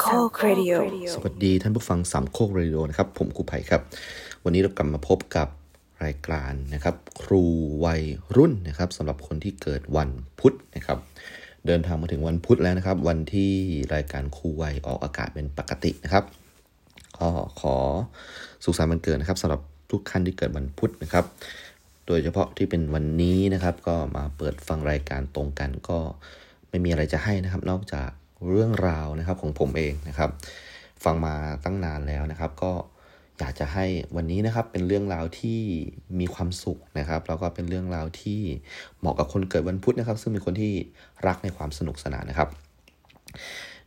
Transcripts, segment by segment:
โคกเรดิโอสวัสดีท่านผู้ฟังสามโคกเรดิโอนะครับ ผมครูไผ่ครับ วันนี้เรากลับมาพบกับรายการนะครับ ครูวัยรุ่นนะครับสำหรับคนที่เกิดวันพุธนะครับ เดินทางมาถึงวันพุธแล้วนะครับ วันที่รายการครูวัยออกอากาศเป็นปกตินะครับก็ขอสุขสันต์วันเกิดนะครับสำหรับทุกท่านที่เกิดวันพุธนะครับ โดยเฉพาะที่เป็นวันนี้นะครับ ก็มาเปิดฟังรายการตรงกันก็ไม่มีอะไรจะให้นะครับ นอกจาก เรื่องราวนะครับของผมเองนะครับ ฟังมาตั้งนานแล้วนะครับ ก็อยากจะให้วันนี้นะครับเป็นเรื่องราวที่มีความสุขนะครับ แล้วก็เป็นเรื่องราวที่เหมาะกับคนเกิดวันพุธนะครับ ซึ่งเป็นคนที่รักในความสนุกสนานนะครับ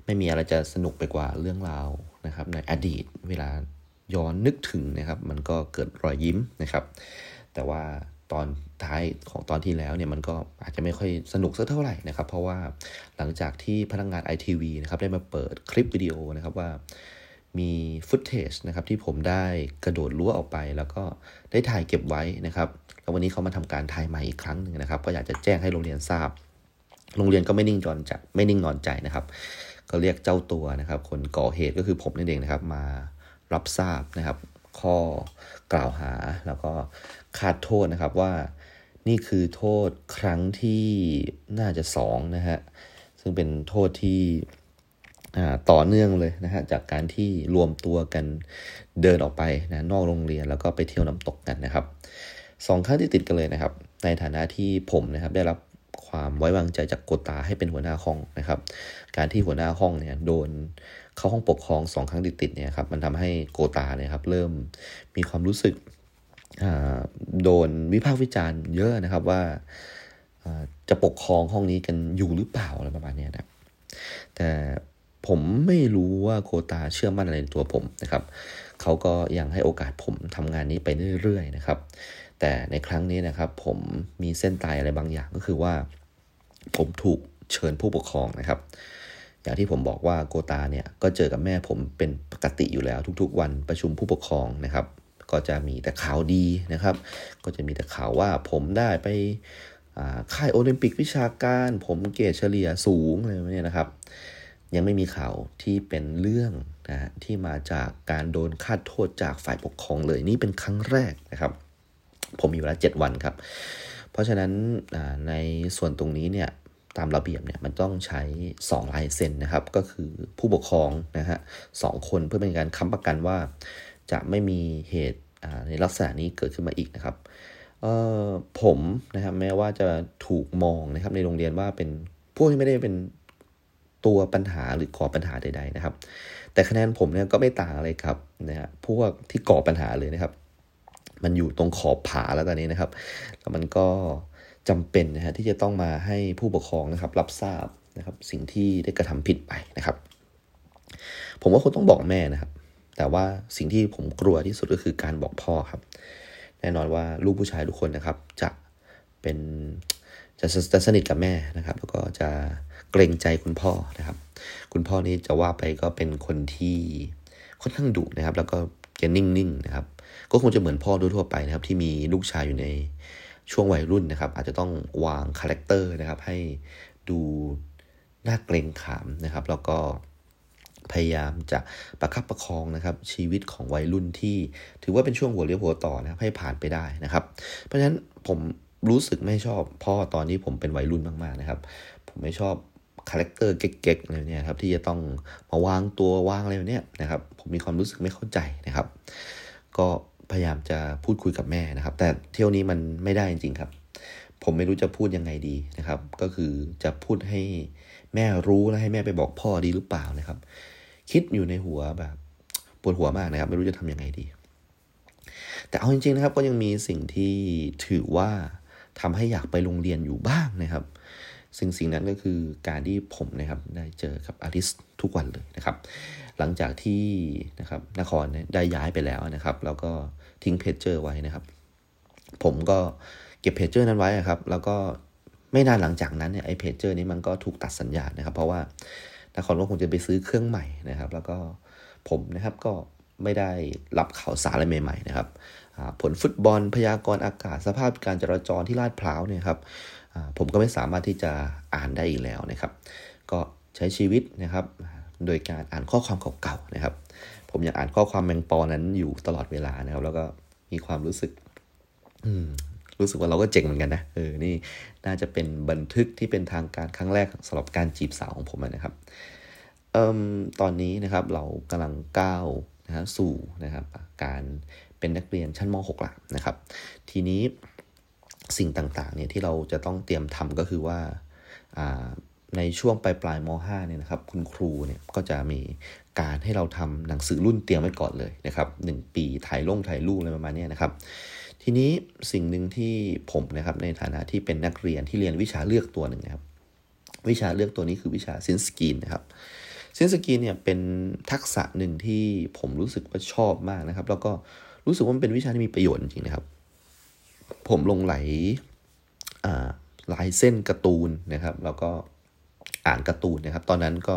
ไม่มีอะไรจะสนุกไปกว่าเรื่องราวนะครับ ในอดีตเวลาย้อนนึกถึงนะครับ มันก็เกิดรอยยิ้มนะครับ แต่ว่า ตอนท้ายของตอนที่แล้วเนี่ยมันก็อาจจะไม่ค่อยสนุกสักเท่าไหร่นะครับ เพราะว่าหลังจากที่พนักงงาน ITV นะครับได้มาเปิดคลิปวิดีโอนะครับว่ามีฟุตเทจนะครับที่ผมได้กระโดดรั้วออกไป แล้วก็ได้ถ่ายเก็บไว้นะครับแล้ววันนี้เขามาทำการถ่ายใหม่อีกครั้งหนึ่งนะครับ ก็อยากจะแจ้งให้โรงเรียนทราบ โรงเรียนก็ไม่นิ่งนอนใจไม่นิ่งนอนใจนะครับ ก็เรียกเจ้าตัวนะครับ คนก่อเหตุก็คือผมนั่นเองนะครับ มารับทราบนะครับ ข้อกล่าวหาแล้วก็ คาดโทษนะครับว่านี่คือโทษครั้งที่น่าจะสองนะฮะซึ่งเป็นโทษที่ต่อเนื่องเลยนะฮะจากการที่รวมตัวกันเดินออกไปนะนอกโรงเรียนแล้วก็ไปเที่ยวน้ำตกกันนะครับสองครั้งที่ติดกันเลยนะครับ ในฐานะที่ผมนะครับได้รับความไว้วางใจจากโกตาให้เป็นหัวหน้าห้องนะครับ การที่หัวหน้าห้องเนี่ยโดนเข้าห้องปกครองสองครั้งติดติดเนี่ยครับมันทำให้โกตาเนี่ยครับเริ่มมีความรู้สึก โดนวิพากษ์วิจารณ์เยอะนะครับว่าจะปกครองห้องนี้กันอยู่หรือเปล่าอะไรประมาณนี้นะแต่ผมไม่รู้ว่าโคตาเชื่อมั่นอะไรในตัวผมนะครับ เขาก็ยังให้โอกาสผมทำงานนี้ไปเรื่อยๆนะครับ แต่ในครั้งนี้นะครับ ผมมีเส้นตายอะไรบางอย่างก็คือว่า ผมถูกเชิญผู้ปกครองนะครับ อย่างที่ผมบอกว่าโกตาเนี่ยก็เจอกับแม่ผมเป็นปกติอยู่แล้วทุกๆ วันประชุมผู้ปกครองนะครับ ก็จะมีแต่ข่าวดีนะครับ ก็จะมีแต่ข่าวว่าผมได้ไปค่ายโอลิมปิกวิชาการ ผมเกรดเฉลี่ยสูงอะไรแบบนี้นะครับ ยังไม่มีข่าวที่เป็นเรื่องนะที่มาจากการโดนคาดโทษจากฝ่ายปกครองเลยนี่เป็นครั้งแรกนะครับ ผมมีเวลาเจ็ดวันครับ เพราะฉะนั้นในส่วนตรงนี้เนี่ยตามระเบียบเนี่ยมันต้องใช้ 2 ลายเซ็นนะครับ ก็คือผู้ปกครองนะฮะสองคนเพื่อเป็นการค้ำประกันว่า จะไม่มีเหตุในลักษณะนี้เกิดขึ้นมาอีกนะครับผมนะครับแม้ว่าจะถูกมองนะครับในโรงเรียนว่าเป็นพวกที่ไม่ได้เป็นตัวปัญหาหรือก่อปัญหาใดๆนะครับ แต่คะแนนผมเนี่ยก็ไม่ต่างอะไรครับนะฮะพวกที่ก่อปัญหาเลยนะครับ มันอยู่ตรงขอบผาแล้วตอนนี้นะครับแล้วมันก็จำเป็นนะฮะที่จะต้องมาให้ผู้ปกครองนะครับ รับทราบนะครับ สิ่งที่ได้กระทำผิดไปนะครับ ผมว่าคงต้องบอกแม่นะครับ แต่ว่าสิ่งที่ผมกลัวที่สุดก็คือการบอกพ่อครับ แน่นอนว่าลูกผู้ชายทุกคนนะครับ จะเป็นจะจะสนิทกับแม่นะครับ แล้วก็จะเกรงใจคุณพ่อนะครับ คุณพ่อนี่จะว่าไปก็เป็นคนที่ค่อนข้างดุนะครับ แล้วก็จะนิ่งๆนะครับ ก็คงจะเหมือนพ่อทั่วไปนะครับ ที่มีลูกชายอยู่ในช่วงวัยรุ่นนะครับ อาจจะต้องวาง character นะครับ ให้ดูน่าเกรงขามนะครับ แล้วก็ พยายามจะประคับประคองนะครับชีวิตของวัยรุ่นที่ถือว่าเป็นช่วงหัวเลี้ยวหัวต่อนะครับให้ผ่านไปได้นะครับ เพราะฉะนั้นผมรู้สึกไม่ชอบพ่อตอนที่ผมเป็นวัยรุ่นมากๆนะครับ ผมไม่ชอบคาแรคเตอร์เก๊กๆอะไรเนี่ยครับที่จะต้องมาวางตัววางอะไรแบบนี้นะครับผมมีความรู้สึกไม่เข้าใจนะครับ ก็พยายามจะพูดคุยกับแม่นะครับ แต่เที่ยวนี้มันไม่ได้จริงๆครับ ผมไม่รู้จะพูดยังไงดีนะครับ ก็คือจะพูดให้แม่รู้แล้วให้แม่ไปบอกพ่อดีหรือเปล่านะครับ คิดอยู่ในหัวแบบปวดหัวมากนะครับ ไม่รู้จะทํำยังไงดี แต่เอาจริง ๆ นะครับ ก็ยังมีสิ่งที่ถือว่าทำให้อยากไปโรงเรียนอยู่บ้างนะครับซึ่งสิ่งนั้นก็คือการที่ผมนะครับได้เจอกับอลิสทุกวันเลยนะครับ หลังจากที่นะครับนครได้ย้ายไปแล้วนะครับ แล้วก็ทิ้งเพจเจอร์ไว้นะครับ ผมก็เก็บเพจเจอร์นั้นไว้ครับ แล้วก็ไม่นานหลังจากนั้นเนี่ยไอเพจเจอร์นี้มันก็ถูกตัดสัญญาณนะครับ เพราะว่า นครก็คงจะไปซื้อเครื่องใหม่นะครับ แล้วก็ผมนะครับก็ไม่ได้รับข่าวสารอะไรใหม่ ๆ นะครับ ผลฟุตบอลพยากรณ์อากาศสภาพการจราจรที่ลาดพร้าวเนี่ยครับผมก็ไม่สามารถที่จะอ่านได้อีกแล้วนะครับ ก็ใช้ชีวิตนะครับ โดยการอ่านข้อความเก่าๆนะครับ ผมยังอ่านข้อความแมงปอนั้นอยู่ตลอดเวลานะครับ แล้วก็มีความรู้สึก รู้สึกว่าเราก็เจ๋งเหมือนกันนะเออนี่น่าจะเป็นบันทึกที่เป็นทางการครั้งแรกสำหรับการจีบสาวของผมนะครับเอ่อตอนนี้นะครับเรากำลังก้าวนะฮะสู่นะครับการเป็นนักเรียนชั้นม .6 ละนะครับ ทีนี้สิ่งต่างๆเนี่ยที่เราจะต้องเตรียมทำก็คือว่าในช่วงปลายปลายม .5 เนี่ยนะครับคุณครูเนี่ยก็จะมีการให้เราทำหนังสือรุ่นเตรียมไว้ก่อนเลยนะครับหปีถ่ายลงถ่ายรูปอะไรประมาณนี้นะครับ ทีนี้สิ่งหนึ่งที่ผมนะครับในฐานะที่เป็นนักเรียนที่เรียนวิชาเลือกตัวหนึ่งนะครับ วิชาเลือกตัวนี้คือวิชาซินสกีนนะครับซินสกีนเนี่ยเป็นทักษะหนึ่งที่ผมรู้สึกว่าชอบมากนะครับ แล้วก็รู้สึกว่ามันเป็นวิชาที่มีประโยชน์จริงนะครับ ผมลงไหลลายเส้นการ์ตูนนะครับ แล้วก็อ่านการ์ตูนนะครับ ตอนนั้นก็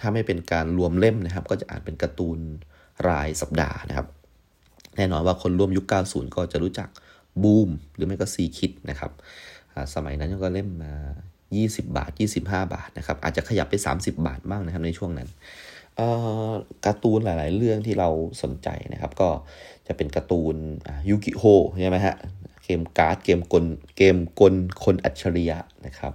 ถ้าไม่เป็นการรวมเล่มนะครับ ก็จะอ่านเป็นการ์ตูนรายสัปดาห์นะครับ แน่นอนว่าคนร่วมยุค 90 ก็จะรู้จักบูมหรือไม่ก็ซีคิดนะครับสมัยนั้นก็เล่มมา 20 บาท 25 บาทนะครับอาจจะขยับไป 30 บาทบ้างนะครับในช่วงนั้นการ์ตูนหลาย ๆ เรื่องที่เราสนใจนะครับ ก็จะเป็นการ์ตูนยูกิโอใช่ไหมฮะเกมการ์ดเกมกลเกมกลคนอัจฉริยะนะครับ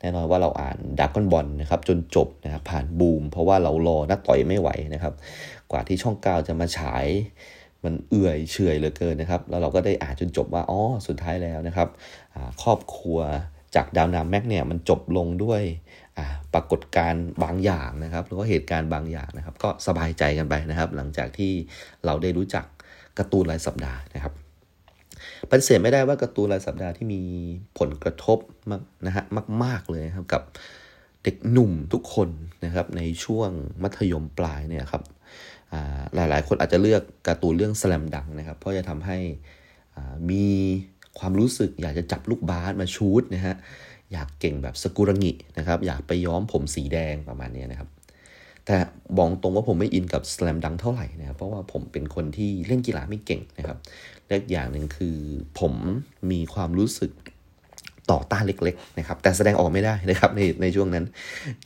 แน่นอนว่าเราอ่านดราก้อนบอลนะครับจนจบนะครับผ่านบูม เพราะว่าเรารอนักต่อยไม่ไหวนะครับ กว่าที่ช่องเก้าจะมาฉาย มันเอื่อยเฉยเหลือเกินนะครับ แล้วเราก็ได้อ่านจนจบว่าอ๋อสุดท้ายแล้วนะครับครอบครัวจากดาวนามแม็กเนี่ยมันจบลงด้วยปรากฏการณ์บางอย่างนะครับ หรือว่าเหตุการณ์บางอย่างนะครับ ก็สบายใจกันไปนะครับ หลังจากที่เราได้รู้จักการ์ตูนรายสัปดาห์นะครับปฏิเสธไม่ได้ว่าการ์ตูนรายสัปดาห์ที่มีผลกระทบมากนะฮะมาก ๆเลยครับกับเด็กหนุ่มทุกคนนะครับในช่วงมัธยมปลายเนี่ยครับ หลายๆ คนอาจจะเลือกการ์ตูนเรื่องสแลมดังนะครับ เพราะจะทำให้มีความรู้สึกอยากจะจับลูกบาสมาชูดนะฮะอยากเก่งแบบสกุรงินะครับ อยากไปย้อมผมสีแดงประมาณนี้นะครับ แต่บอกตรงว่าผมไม่อินกับสแลมดังเท่าไหร่นะครับ เพราะว่าผมเป็นคนที่เล่นกีฬาไม่เก่งนะครับและอย่างหนึ่งคือผมมีความรู้สึกต่อต้านเล็กๆนะครับ แต่แสดงออกไม่ได้นะครับในในช่วงนั้น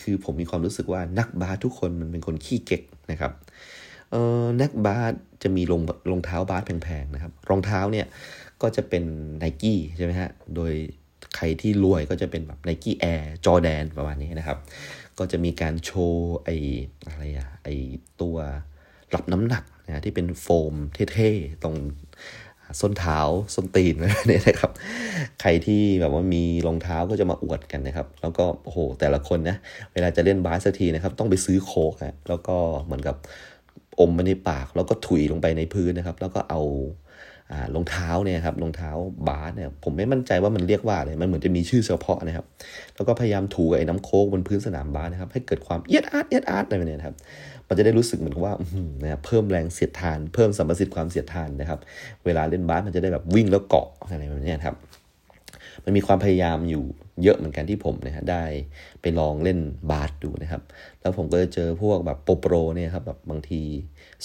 คือผมมีความรู้สึกว่านักบาสทุกคนมันเป็นคนขี้เก๊กนะครับ เออนักบาสจะมีรองรองเท้าบาสแพงๆนะครับ รองเท้าเนี่ยก็จะเป็นไนกี้ใช่ไหมฮะ โดยใครที่รวยก็จะเป็นแบบไนกี้แอร์จอแดนประมาณนี้นะครับ ก็จะมีการโชว์ไออะไรอะไอตัวรับน้ำหนักนะที่เป็นโฟมเท่ๆ ตรงส้นเท้าส้นตีนเนี่ยนะครับ ใครที่แบบว่ามีรองเท้าก็จะมาอวดกันนะครับ แล้วก็โอ้โหแต่ละคนนะเวลาจะเล่นบาสสักทีนะครับ ต้องไปซื้อโค้กฮะแล้วก็เหมือนกับ อมไปในปาก แล้วก็ถุยลงไปในพื้นนะครับ แล้วก็เอารองเท้าเนี่ยครับรองเท้าบาสเนี่ยผมไม่มั่นใจว่ามันเรียกว่าอะไรมันเหมือนจะมีชื่อเฉพาะนะครับ แล้วก็พยายามถูไอ้น้ำโค้กบนพื้นสนามบาสนะครับ ให้เกิดความเอียดอาร์ตเอียดอาร์ตอะไรแบบนี้ครับ มันจะได้รู้สึกเหมือนว่านะเพิ่มแรงเสียดทาน เพิ่มสัมประสิทธิ์ความเสียดทานนะครับ เวลาเล่นบาสมันจะได้แบบวิ่งแล้วเกาะอะไรแบบนี้ครับ มันมีความพยายามอยู่เยอะเหมือนกันที่ผมนะฮะได้ไปลองเล่นบาสดูนะครับ แล้วผมก็จะเจอพวกแบบโปรโปรเนี่ยครับแบบบางที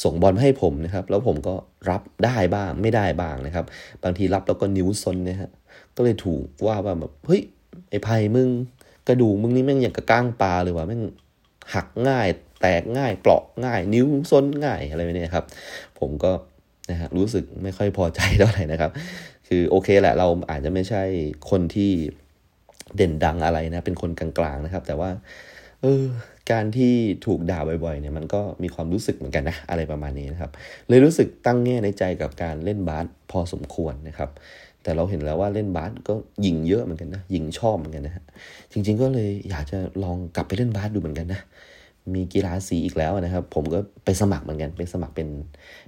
ส่งบอลให้ผมนะครับ แล้วผมก็รับได้บ้างไม่ได้บ้างนะครับ บางทีรับแล้วก็นิ้วซนนะฮะก็เลยถูกว่าว่าแบบเฮ้ยไอ้ไพ่มึงกระดูมึงนี่แม่งอย่างกระก้างปลาเลยว่ะแม่งหักง่ายแตกง่ายเปราะง่าย นิ้วซนง่ายอะไรแบบนี้ครับ ผมก็นะฮะรู้สึกไม่ค่อยพอใจเท่าไหร่นะครับ คือโอเคแหละเราอาจจะไม่ใช่คนที่เด่นดังอะไรนะ เป็นคนกลางๆนะครับ แต่ว่า เออ การที่ถูกด่าบ่อยๆ เนี่ย มันก็มีความรู้สึกเหมือนกันนะ อะไรประมาณนี้นะครับ เลยรู้สึกตั้งแง่ในใจกับการเล่นบาสพอสมควรนะครับ แต่เราเห็นแล้วว่าเล่นบาสก็ยิงเยอะเหมือนกันนะ ยิงชอบเหมือนกันนะฮะ จริง ๆ ก็เลยอยากจะลองกลับไปเล่นบาสดูเหมือนกันนะ มีกีฬาสีอีกแล้วนะครับ ผมก็ไปสมัครเหมือนกัน ไปสมัครเป็น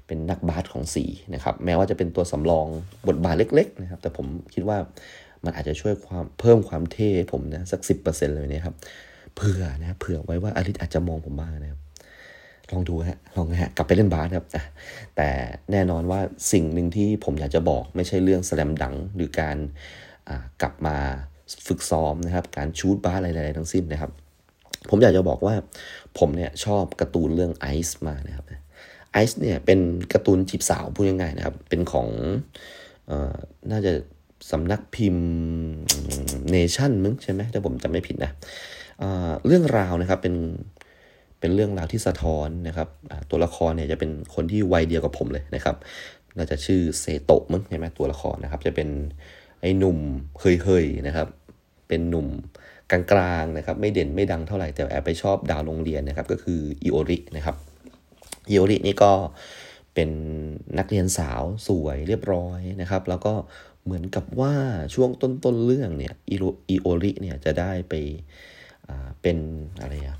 เป็นนักบาสของสีนะครับแม้ว่าจะเป็นตัวสำรองบทบาทเล็กๆนะครับแต่ผมคิดว่ามันอาจจะช่วยความเพิ่มความเท่ผมนะสักสิบเปอร์เซ็นเลยนี่ยครับเผื่อนะเผื่อไว้ว่าอลิศอาจจะมองผมบ้างนะครับลองดูฮะลองฮะกลับไปเล่นบาสครับแต่แน่นอนว่าสิ่งหนึ่งที่ผมอยากจะบอกไม่ใช่เรื่องแสลมดังหรือการกลับมาฝึกซ้อมนะครับ การชูดบาสอะไรๆทั้งสิ้นนะครับ ผมอยากจะบอกว่าผมเนี่ยชอบการ์ตูนเรื่องไอซ์มานะครับ ไอซ์เนี่ยเป็นการ์ตูนจีบสาวพูดง่ายๆนะครับ เป็นของอน่าจะสำนักพิมพ์เนชั่นมึงใช่ไหมถ้าผมจำไม่ผิดนะเรื่องราวนะครับเป็นเป็นเรื่องราวที่สะท้อนนะครับ ตัวละครเนี่ยจะเป็นคนที่วัยเดียวกับผมเลยนะครับ น่าจะชื่อเซโตะมั้งใช่ไหมตัวละครนะครับ จะเป็นไอ้หนุ่มเฉยๆนะครับ เป็นหนุ่มกลางๆนะครับ ไม่เด่นไม่ดังเท่าไหร่แต่แอบไปชอบดาวโรงเรียนนะครับ ก็คืออิโอรินะครับ อิโอรินี่ก็เป็นนักเรียนสาวสวยเรียบร้อยนะครับ แล้วก็เหมือนกับว่าช่วงต้นๆเรื่องเนี่ยอิโอริเนี่ยจะได้ไปเป็นอะไรอะ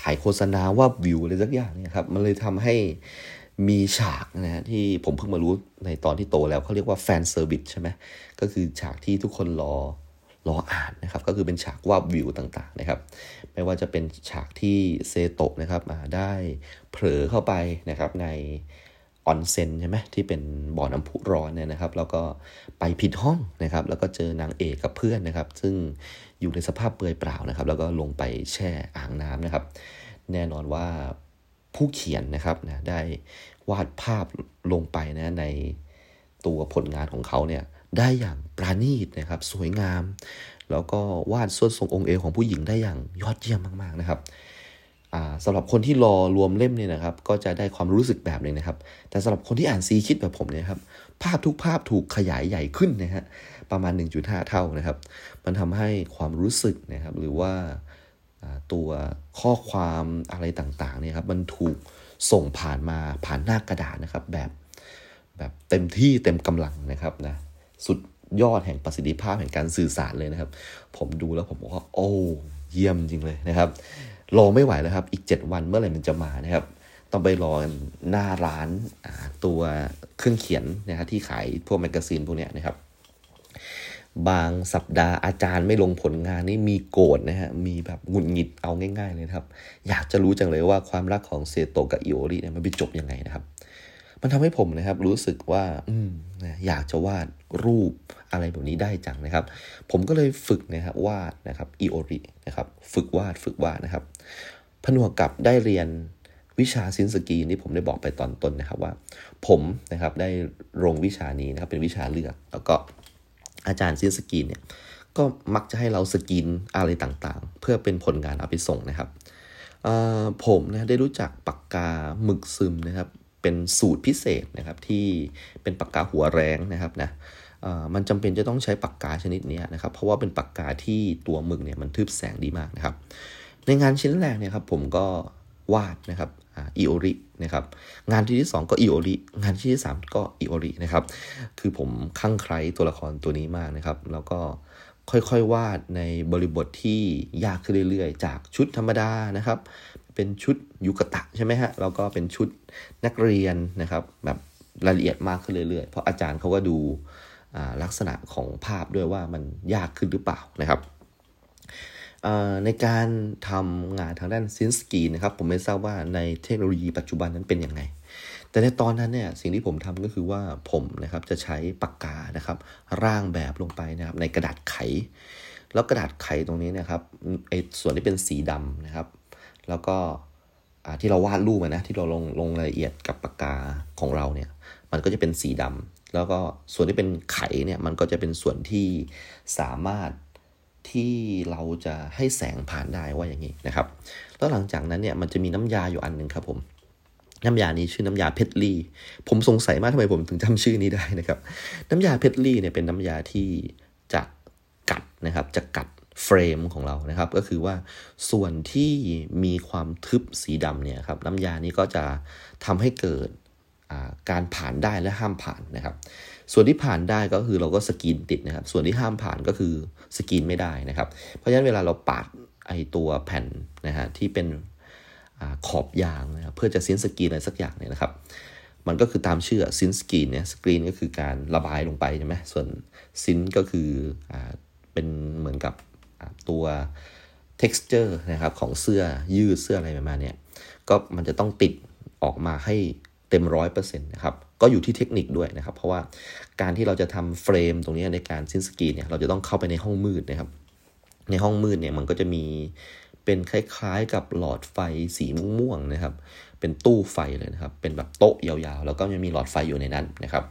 ถ่ายโฆษณาวาบหวิวอะไรสักอย่างเนี่ยครับมันเลยทำให้มีฉากนะฮะที่ผมเพิ่งมารู้ในตอนที่โตแล้วเขาเรียกว่า fan service ใช่ไหมก็คือฉากที่ทุกคนรอ รออ่านนะครับก็คือเป็นฉากวาบหวิวต่างๆนะครับ ไม่ว่าจะเป็นฉากที่เซโตะนะครับมาได้เผลอเข้าไปนะครับในออนเซ็นใช่ไหมที่เป็นบ่อน้ำพุร้อนเนี่ยนะครับ แล้วก็ไปผิดห้องนะครับ แล้วก็เจอนางเอกกับเพื่อนนะครับ ซึ่งอยู่ในสภาพเปลือยเปล่านะครับ แล้วก็ลงไปแช่อ่างน้ำนะครับ แน่นอนว่าผู้เขียนนะครับนะได้วาดภาพลงไปนะในตัวผลงานของเขาเนี่ย ได้อย่างปราณีตนะครับ สวยงาม แล้วก็วาดส่วนทรงองค์เอวของผู้หญิงได้อย่างยอดเยี่ยมมาก ๆนะครับสำหรับคนที่รอรวมเล่มเนี่ยนะครับ ก็จะได้ความรู้สึกแบบนึงนะครับ แต่สำหรับคนที่อ่านซีคิดแบบผมเนี่ยครับ ภาพทุกภาพถูกขยายใหญ่ขึ้นนะฮะประมาณ 1.5 เท่านะครับ มันทำให้ความรู้สึกนะครับ หรือว่าตัวข้อความอะไรต่างๆเนี่ยครับมันถูกส่งผ่านมาผ่านหน้ากระดาษนะครับ แบบแบบเต็มที่เต็มกำลังนะครับนะ สุดยอดแห่งประสิทธิภาพแห่งการสื่อสารเลยนะครับ ผมดูแล้วผมบอกว่าโอ้เยี่ยมจริงเลยนะครับ รอไม่ไหวแล้วครับ อีก 7 วันเมื่อไหร่มันจะมานะครับ ต้องไปรอหน้าร้านตัวเครื่องเขียนนะครับที่ขายพวก magazine พวกนี้นะครับบางสัปดาห์อาจารย์ไม่ลงผลงานนี่มีโกรธนะฮะ มีแบบหงุดหงิดเอาง่าย ๆ เลยครับ อยากจะรู้จังเลยว่าความรักของเซโตกับอิโอริเนี่ยมันไปจบยังไงนะครับ มันทำให้ผมนะครับ รู้สึกว่า อืมอยากจะวาดรูปอะไรแบบนี้ได้จังนะครับ ผมก็เลยฝึกนะครับวาดนะครับอิโอรินะครับ ฝึกวาดฝึกวาดนะครับ ผนวกกับได้เรียนวิชา silk screen ที่ผมได้บอกไปตอนต้นนะครับว่า ผมนะครับได้ลงวิชานี้นะครับเป็นวิชาเลือก แล้วก็อาจารย์ silk screen เนี่ยก็มักจะให้เราสกินอะไรต่างๆ เพื่อเป็นผลงานเอาไปส่งนะครับผมนะได้รู้จักปากกาหมึกซึมนะครับ เป็นสูตรพิเศษนะครับที่เป็นปากกาหัวแรงนะครับนะมันจำเป็นจะต้องใช้ปากกาชนิดนี้นะครับ เพราะว่าเป็นปากกาที่ตัวหมึกเนี่ยมันทึบแสงดีมากนะครับ ในงานชิ้นแรกเนี่ยครับผมก็วาดนะครับอิโอรินะครับงานที่ที่ 2 ก็อิโอริงานที่ที่ 3 ก็อิโอรินะครับ คือผมคลั่งไคล้ตัวละครตัวนี้มากนะครับ แล้วก็ค่อยๆวาดในบริบทที่ยากขึ้นเรื่อยๆ จากชุดธรรมดานะครับ เป็นชุดยูกาตะใช่ไหมฮะแล้วก็เป็นชุดนักเรียนนะครับ แบบรายละเอียดมากขึ้นเรื่อยๆ เพราะอาจารย์เขาก็ดูลักษณะของภาพด้วยว่ามันยากขึ้นหรือเปล่านะครับในการทำงานทางด้านซินสกีนะครับ ผมไม่ทราบว่าในเทคโนโลยีปัจจุบันนั้นเป็นยังไง แต่ในตอนนั้นเนี่ยสิ่งที่ผมทำก็คือว่าผมนะครับจะใช้ปากกานะครับ ร่างแบบลงไปนะครับ ในกระดาษไข แล้วกระดาษไขตรงนี้นะครับไอ้ส่วนที่เป็นสีดำนะครับ แล้วก็ที่เราวาดรูปนะที่เราลงลงรายละเอียดกับปากกาของเราเนี่ย มันก็จะเป็นสีดำแล้วก็ส่วนที่เป็นไขเนี่ยมันก็จะเป็นส่วนที่สามารถที่เราจะให้แสงผ่านได้ว่าอย่างนี้นะครับ แล้วหลังจากนั้นเนี่ยมันจะมีน้ำยาอยู่อันหนึ่งครับผมน้ำยานี้ชื่อน้ำยาเพชรลี่ ผมสงสัยมากทำไมผมถึงจำชื่อนี้ได้นะครับ น้ำยาเพชรลี่เนี่ยเป็นน้ำยาที่จะกัดนะครับ จะกัด เฟรมของเรานะครับ ก็คือว่าส่วนที่มีความทึบสีดำเนี่ยครับน้ำยานี้ก็จะทำให้เกิดการผ่านได้และห้ามผ่านนะครับ ส่วนที่ผ่านได้ก็คือเราก็สกรีนติดนะครับ ส่วนที่ห้ามผ่านก็คือสกรีนไม่ได้นะครับ เพราะฉะนั้นเวลาเราปาดไอตัวแผ่นนะฮะที่เป็นอขอบยางนะครับเพื่อจะ silk screen อะไรสักอย่างเนี่ยนะครับ มันก็คือตามชื่อ silk screen เนี่ยสกรีนก็คือการระบายลงไปใช่ไหมส่วนซินก็คืออเป็นเหมือนกับ ตัว texture นะครับของเสื้อยืดเสื้ออะไรประมาณนี้ก็มันจะต้องติดออกมาให้เต็มร้อยเปอร์เซ็นต์นะครับก็อยู่ที่เทคนิคด้วยนะครับ เพราะว่าการที่เราจะทำเฟรมตรงนี้ในการซินสกีเนี่ยเราจะต้องเข้าไปในห้องมืดนะครับ ในห้องมืดเนี่ยมันก็จะมีเป็นคล้ายๆกับหลอดไฟสีม่วงๆนะครับ เป็นตู้ไฟเลยนะครับ เป็นแบบโต๊ะยาวๆ แล้วก็จะมีหลอดไฟอยู่ในนั้นนะครับ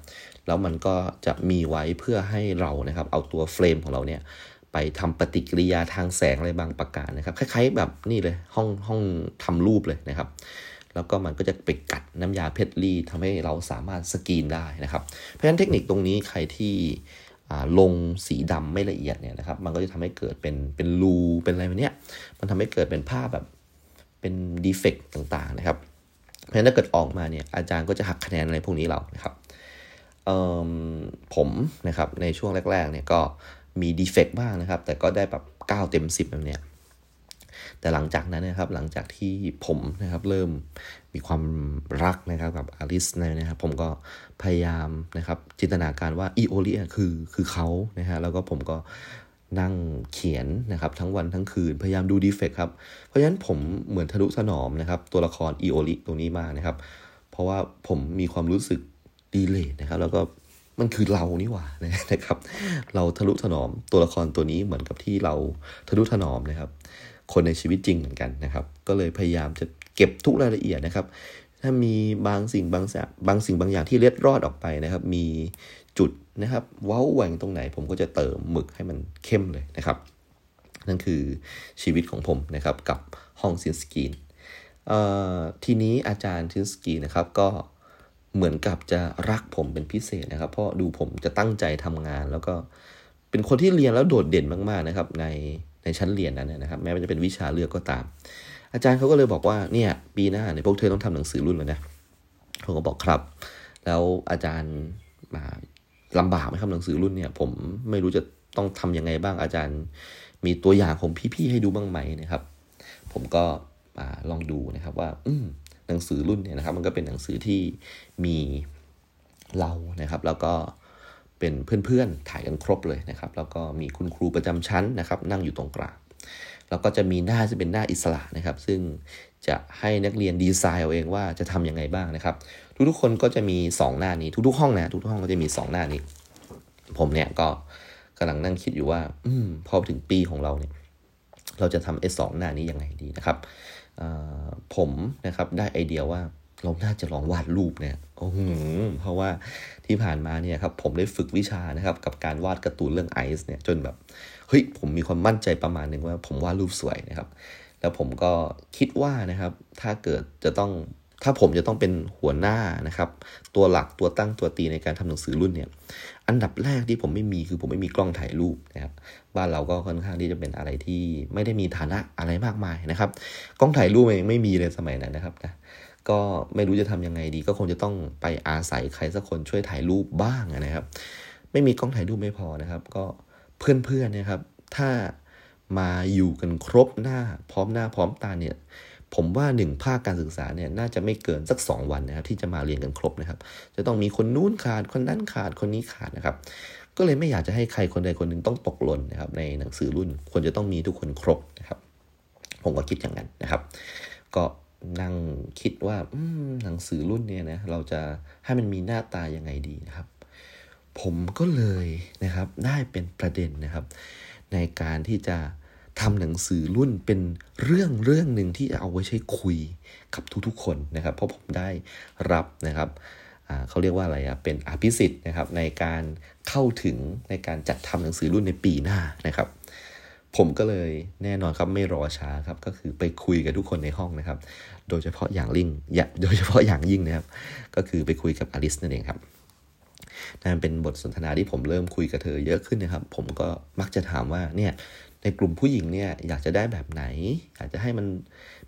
แล้วมันก็จะมีไว้เพื่อให้เรานะครับ เอาตัวเฟรมของเราเนี่ย ไปทำปฏิกิริยาทางแสงอะไรบางประการนะครับคล้ายๆแบบนี่เลยห้องห้องทำรูปเลยนะครับ แล้วก็มันก็จะไปกัดน้ำยาเพชรรีทำให้เราสามารถสกรีนได้นะครับ เพราะฉะนั้นเทคนิคตรงนี้ใครที่ลงสีดำไม่ละเอียดเนี่ยนะครับ มันก็จะทำให้เกิดเป็นเป็นรูเป็นอะไรแบบนี้มันทำให้เกิดเป็นภาพแบบเป็นดีเฟกต์ต่างๆนะครับ เพราะฉะนั้นถ้าเกิดออกมาเนี่ยอาจารย์ก็จะหักคะแนนอะไรพวกนี้เรานะครับผมนะครับในช่วงแรกๆเนี่ยก็ มีดีเฟกต์บ้างนะครับ แต่ก็ได้แบบ9เต็ม 10แบบเนี้ยแต่หลังจากนั้นนะครับหลังจากที่ผมนะครับเริ่มมีความรักนะครับกับอลิสนะครับ ผมก็พยายามนะครับจินตนาการว่าอีโอลิคือคือเขานะฮะแล้วก็ผมก็นั่งเขียนนะครับทั้งวันทั้งคืนพยายามดูดีเฟกครับ เพราะฉะนั้นผมเหมือนทะลุถนอมนะครับ ตัวละครอีโอลิตรงนี้มากนะครับ เพราะว่าผมมีความรู้สึกดีเลยนะครับ แล้วก็ มันคือเรานี่หว่านะครับ เราทะลุถนอมตัวละครตัวนี้เหมือนกับที่เราทะลุถนอมนะครับ คนในชีวิตจริงเหมือนกันนะครับ ก็เลยพยายามจะเก็บทุกรายละเอียดนะครับ ถ้ามีบางสิ่งบางสบางสิ่งบางอย่างที่เล็ดรอดออกไปนะครับ มีจุดนะครับเว้าแหว่งตรงไหน ผมก็จะเติมหมึกให้มันเข้มเลยนะครับ นั่นคือชีวิตของผมนะครับกับห้องซินสกีนทีนี้อาจารย์ซินสกีนะครับก็ เหมือนกับจะรักผมเป็นพิเศษนะครับ เพราะดูผมจะตั้งใจทำงาน แล้วก็เป็นคนที่เรียนแล้วโดดเด่นมากๆนะครับ ในในชั้นเรียนนั้นนะครับ แม้ว่าจะเป็นวิชาเลือกก็ตาม อาจารย์เขาก็เลยบอกว่าเนี่ย ปีหน้าเนี่ยพวกเธอต้องทำหนังสือรุ่นแล้วนะผมก็บอกครับ แล้วอาจารย์มาลำบากไหมครับหนังสือรุ่นเนี่ย ผมไม่รู้จะต้องทํำยังไงบ้างอาจารย์ มีตัวอย่างของพี่ๆให้ดูบ้างไหมนะครับ ผมก็ลองดูนะครับว่า อืห นังสือรุ่นเนี่ยนะครับ มันก็เป็นหนังสือที่มีเรานะครับ แล้วก็เป็นเพื่อนๆถ่ายกันครบเลยนะครับ แล้วก็มีคุณครูประจำชั้นนะครับ นั่งอยู่ตรงกลางแล้วก็จะมีหน้าจะเป็นหน้าอิสระนะครับ ซึ่งจะให้นักเรียนดีไซน์เอาเองว่าจะทํำยังไงบ้างนะครับ ทุกๆคนก็จะมี 2 หน้านี้ ทุกๆห้องนะทุกๆห้องก็จะมี 2 หน้านี้ ผมเนี่ยก็กำลังนั่งคิดอยู่ว่า อืมพอถึงปีของเราเนี่ย เราจะทำไอ้สองหน้านี้ยังไงดีนะครับ ผมนะครับได้ไอเดียว่าเราน่าจะลองวาดรูปเนี่ยโอ้โหเพราะว่าที่ผ่านมาเนี่ยครับผมได้ฝึกวิชานะครับกับการวาดการ์ตูนเรื่องไอซ์เนี่ยจนแบบเฮ้ยผมมีความมั่นใจประมาณหนึ่งว่าผมวาดรูปสวยนะครับ แล้วผมก็คิดว่านะครับ ถ้าเกิดจะต้องถ้าผมจะต้องเป็นหัวหน้านะครับ ตัวหลักตัวตั้งตัวตีในการทำหนังสือรุ่นเนี่ย อันดับแรกที่ผมไม่มีคือผมไม่มีกล้องถ่ายรูปนะครับบ้านเราก็ค่อนข้างที่จะเป็นอะไรที่ไม่ได้มีฐานะอะไรมากมายนะครับ กล้องถ่ายรูปเองไม่มีเลยสมัยนั้นนะครับนะก็ไม่รู้จะทํำยังไงดี ก็คงจะต้องไปอาศัยใครสักคนช่วยถ่ายรูปบ้างนะครับ ไม่มีกล้องถ่ายรูปไม่พอนะครับ ก็เพื่อนๆนะครับ ถ้ามาอยู่กันครบหน้าพร้อมหน้าพร้อมตาเนี่ย ผมว่าหนึ่งภาคการศึกษาเนี่ยน่าจะไม่เกินสัก 2 วันนะครับที่จะมาเรียนกันครบนะครับ จะต้องมีคนนู้นขาดคนนั้นขาดคนนี้ขาดนะครับ ก็เลยไม่อยากจะให้ใครคนใดคนหนึ่งต้องตกหล่นนะครับ ในหนังสือรุ่นควรจะต้องมีทุกคนครบนะครับ ผมก็คิดอย่างนั้นนะครับ ก็นั่งคิดว่าหนังสือรุ่นเนี่ยนะเราจะให้มันมีหน้าตายังไงดีนะครับ ผมก็เลยนะครับได้เป็นประเด็นนะครับ ในการที่จะ ทำหนังสือรุ่นเป็นเรื่องเรื่องหนึ่งที่เอาไว้ใช้คุยกับทุกๆคนนะครับ เพราะผมได้รับนะครับเขาเรียกว่าอะไรอะเป็นอภิสิทธิ์นะครับในการเข้าถึงในการจัดทำหนังสือรุ่นในปีหน้านะครับ ผมก็เลยแน่นอนครับไม่รอช้าครับก็คือไปคุยกับทุกคนในห้องนะครับ โดยเฉพาะอย่างลิ่งโดยเฉพาะอย่างยิ่งนะครับ ก็คือไปคุยกับอลิสนั่นเองครับนั่นเป็นบทสนทนาที่ผมเริ่มคุยกับเธอเยอะขึ้นนะครับ ผมก็มักจะถามว่าเนี่ย ในกลุ่มผู้หญิงเนี่ยอยากจะได้แบบไหน อยากจะให้มัน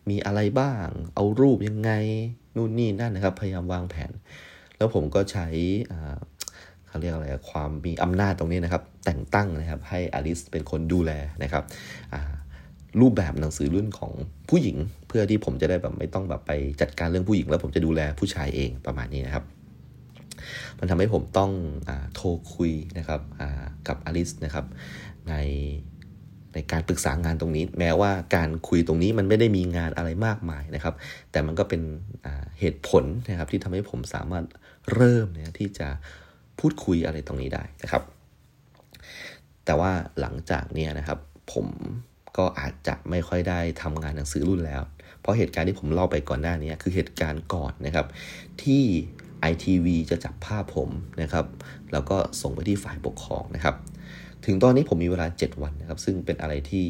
มีอะไรบ้าง เอารูปยังไงนู่นนี่นั่นนะครับ พยายามวางแผน แล้วผมก็ใช้เขาเรียกอะไรความมีอำนาจตรงนี้นะครับ แต่งตั้งนะครับ ให้อลิสเป็นคนดูแลนะครับรูปแบบหนังสือรุ่นของผู้หญิง เพื่อที่ผมจะได้แบบไม่ต้องแบบไปจัดการเรื่องผู้หญิง แล้วผมจะดูแลผู้ชายเองประมาณนี้นะครับ มันทำให้ผมต้องอโทรคุยนะครับกับอลิสนะครับใน ในการปรึกษางานตรงนี้ แม้ว่าการคุยตรงนี้มันไม่ได้มีงานอะไรมากมายนะครับ แต่มันก็เป็นเหตุผลนะครับที่ทำให้ผมสามารถเริ่มเนี่ยที่จะพูดคุยอะไรตรงนี้ได้นะครับ แต่ว่าหลังจากนี้นะครับ ผมก็อาจจะไม่ค่อยได้ทำงานหนังสือรุ่นแล้ว เพราะเหตุการณ์ที่ผมเล่าไปก่อนหน้านี้คือเหตุการณ์ก่อนนะครับ ที่ ITV จะจับภาพผมนะครับ แล้วก็ส่งไปที่ฝ่ายปกครองนะครับ ถึงตอนนี้ผมมีเวลา 7 วันนะครับ ซึ่งเป็นอะไรที่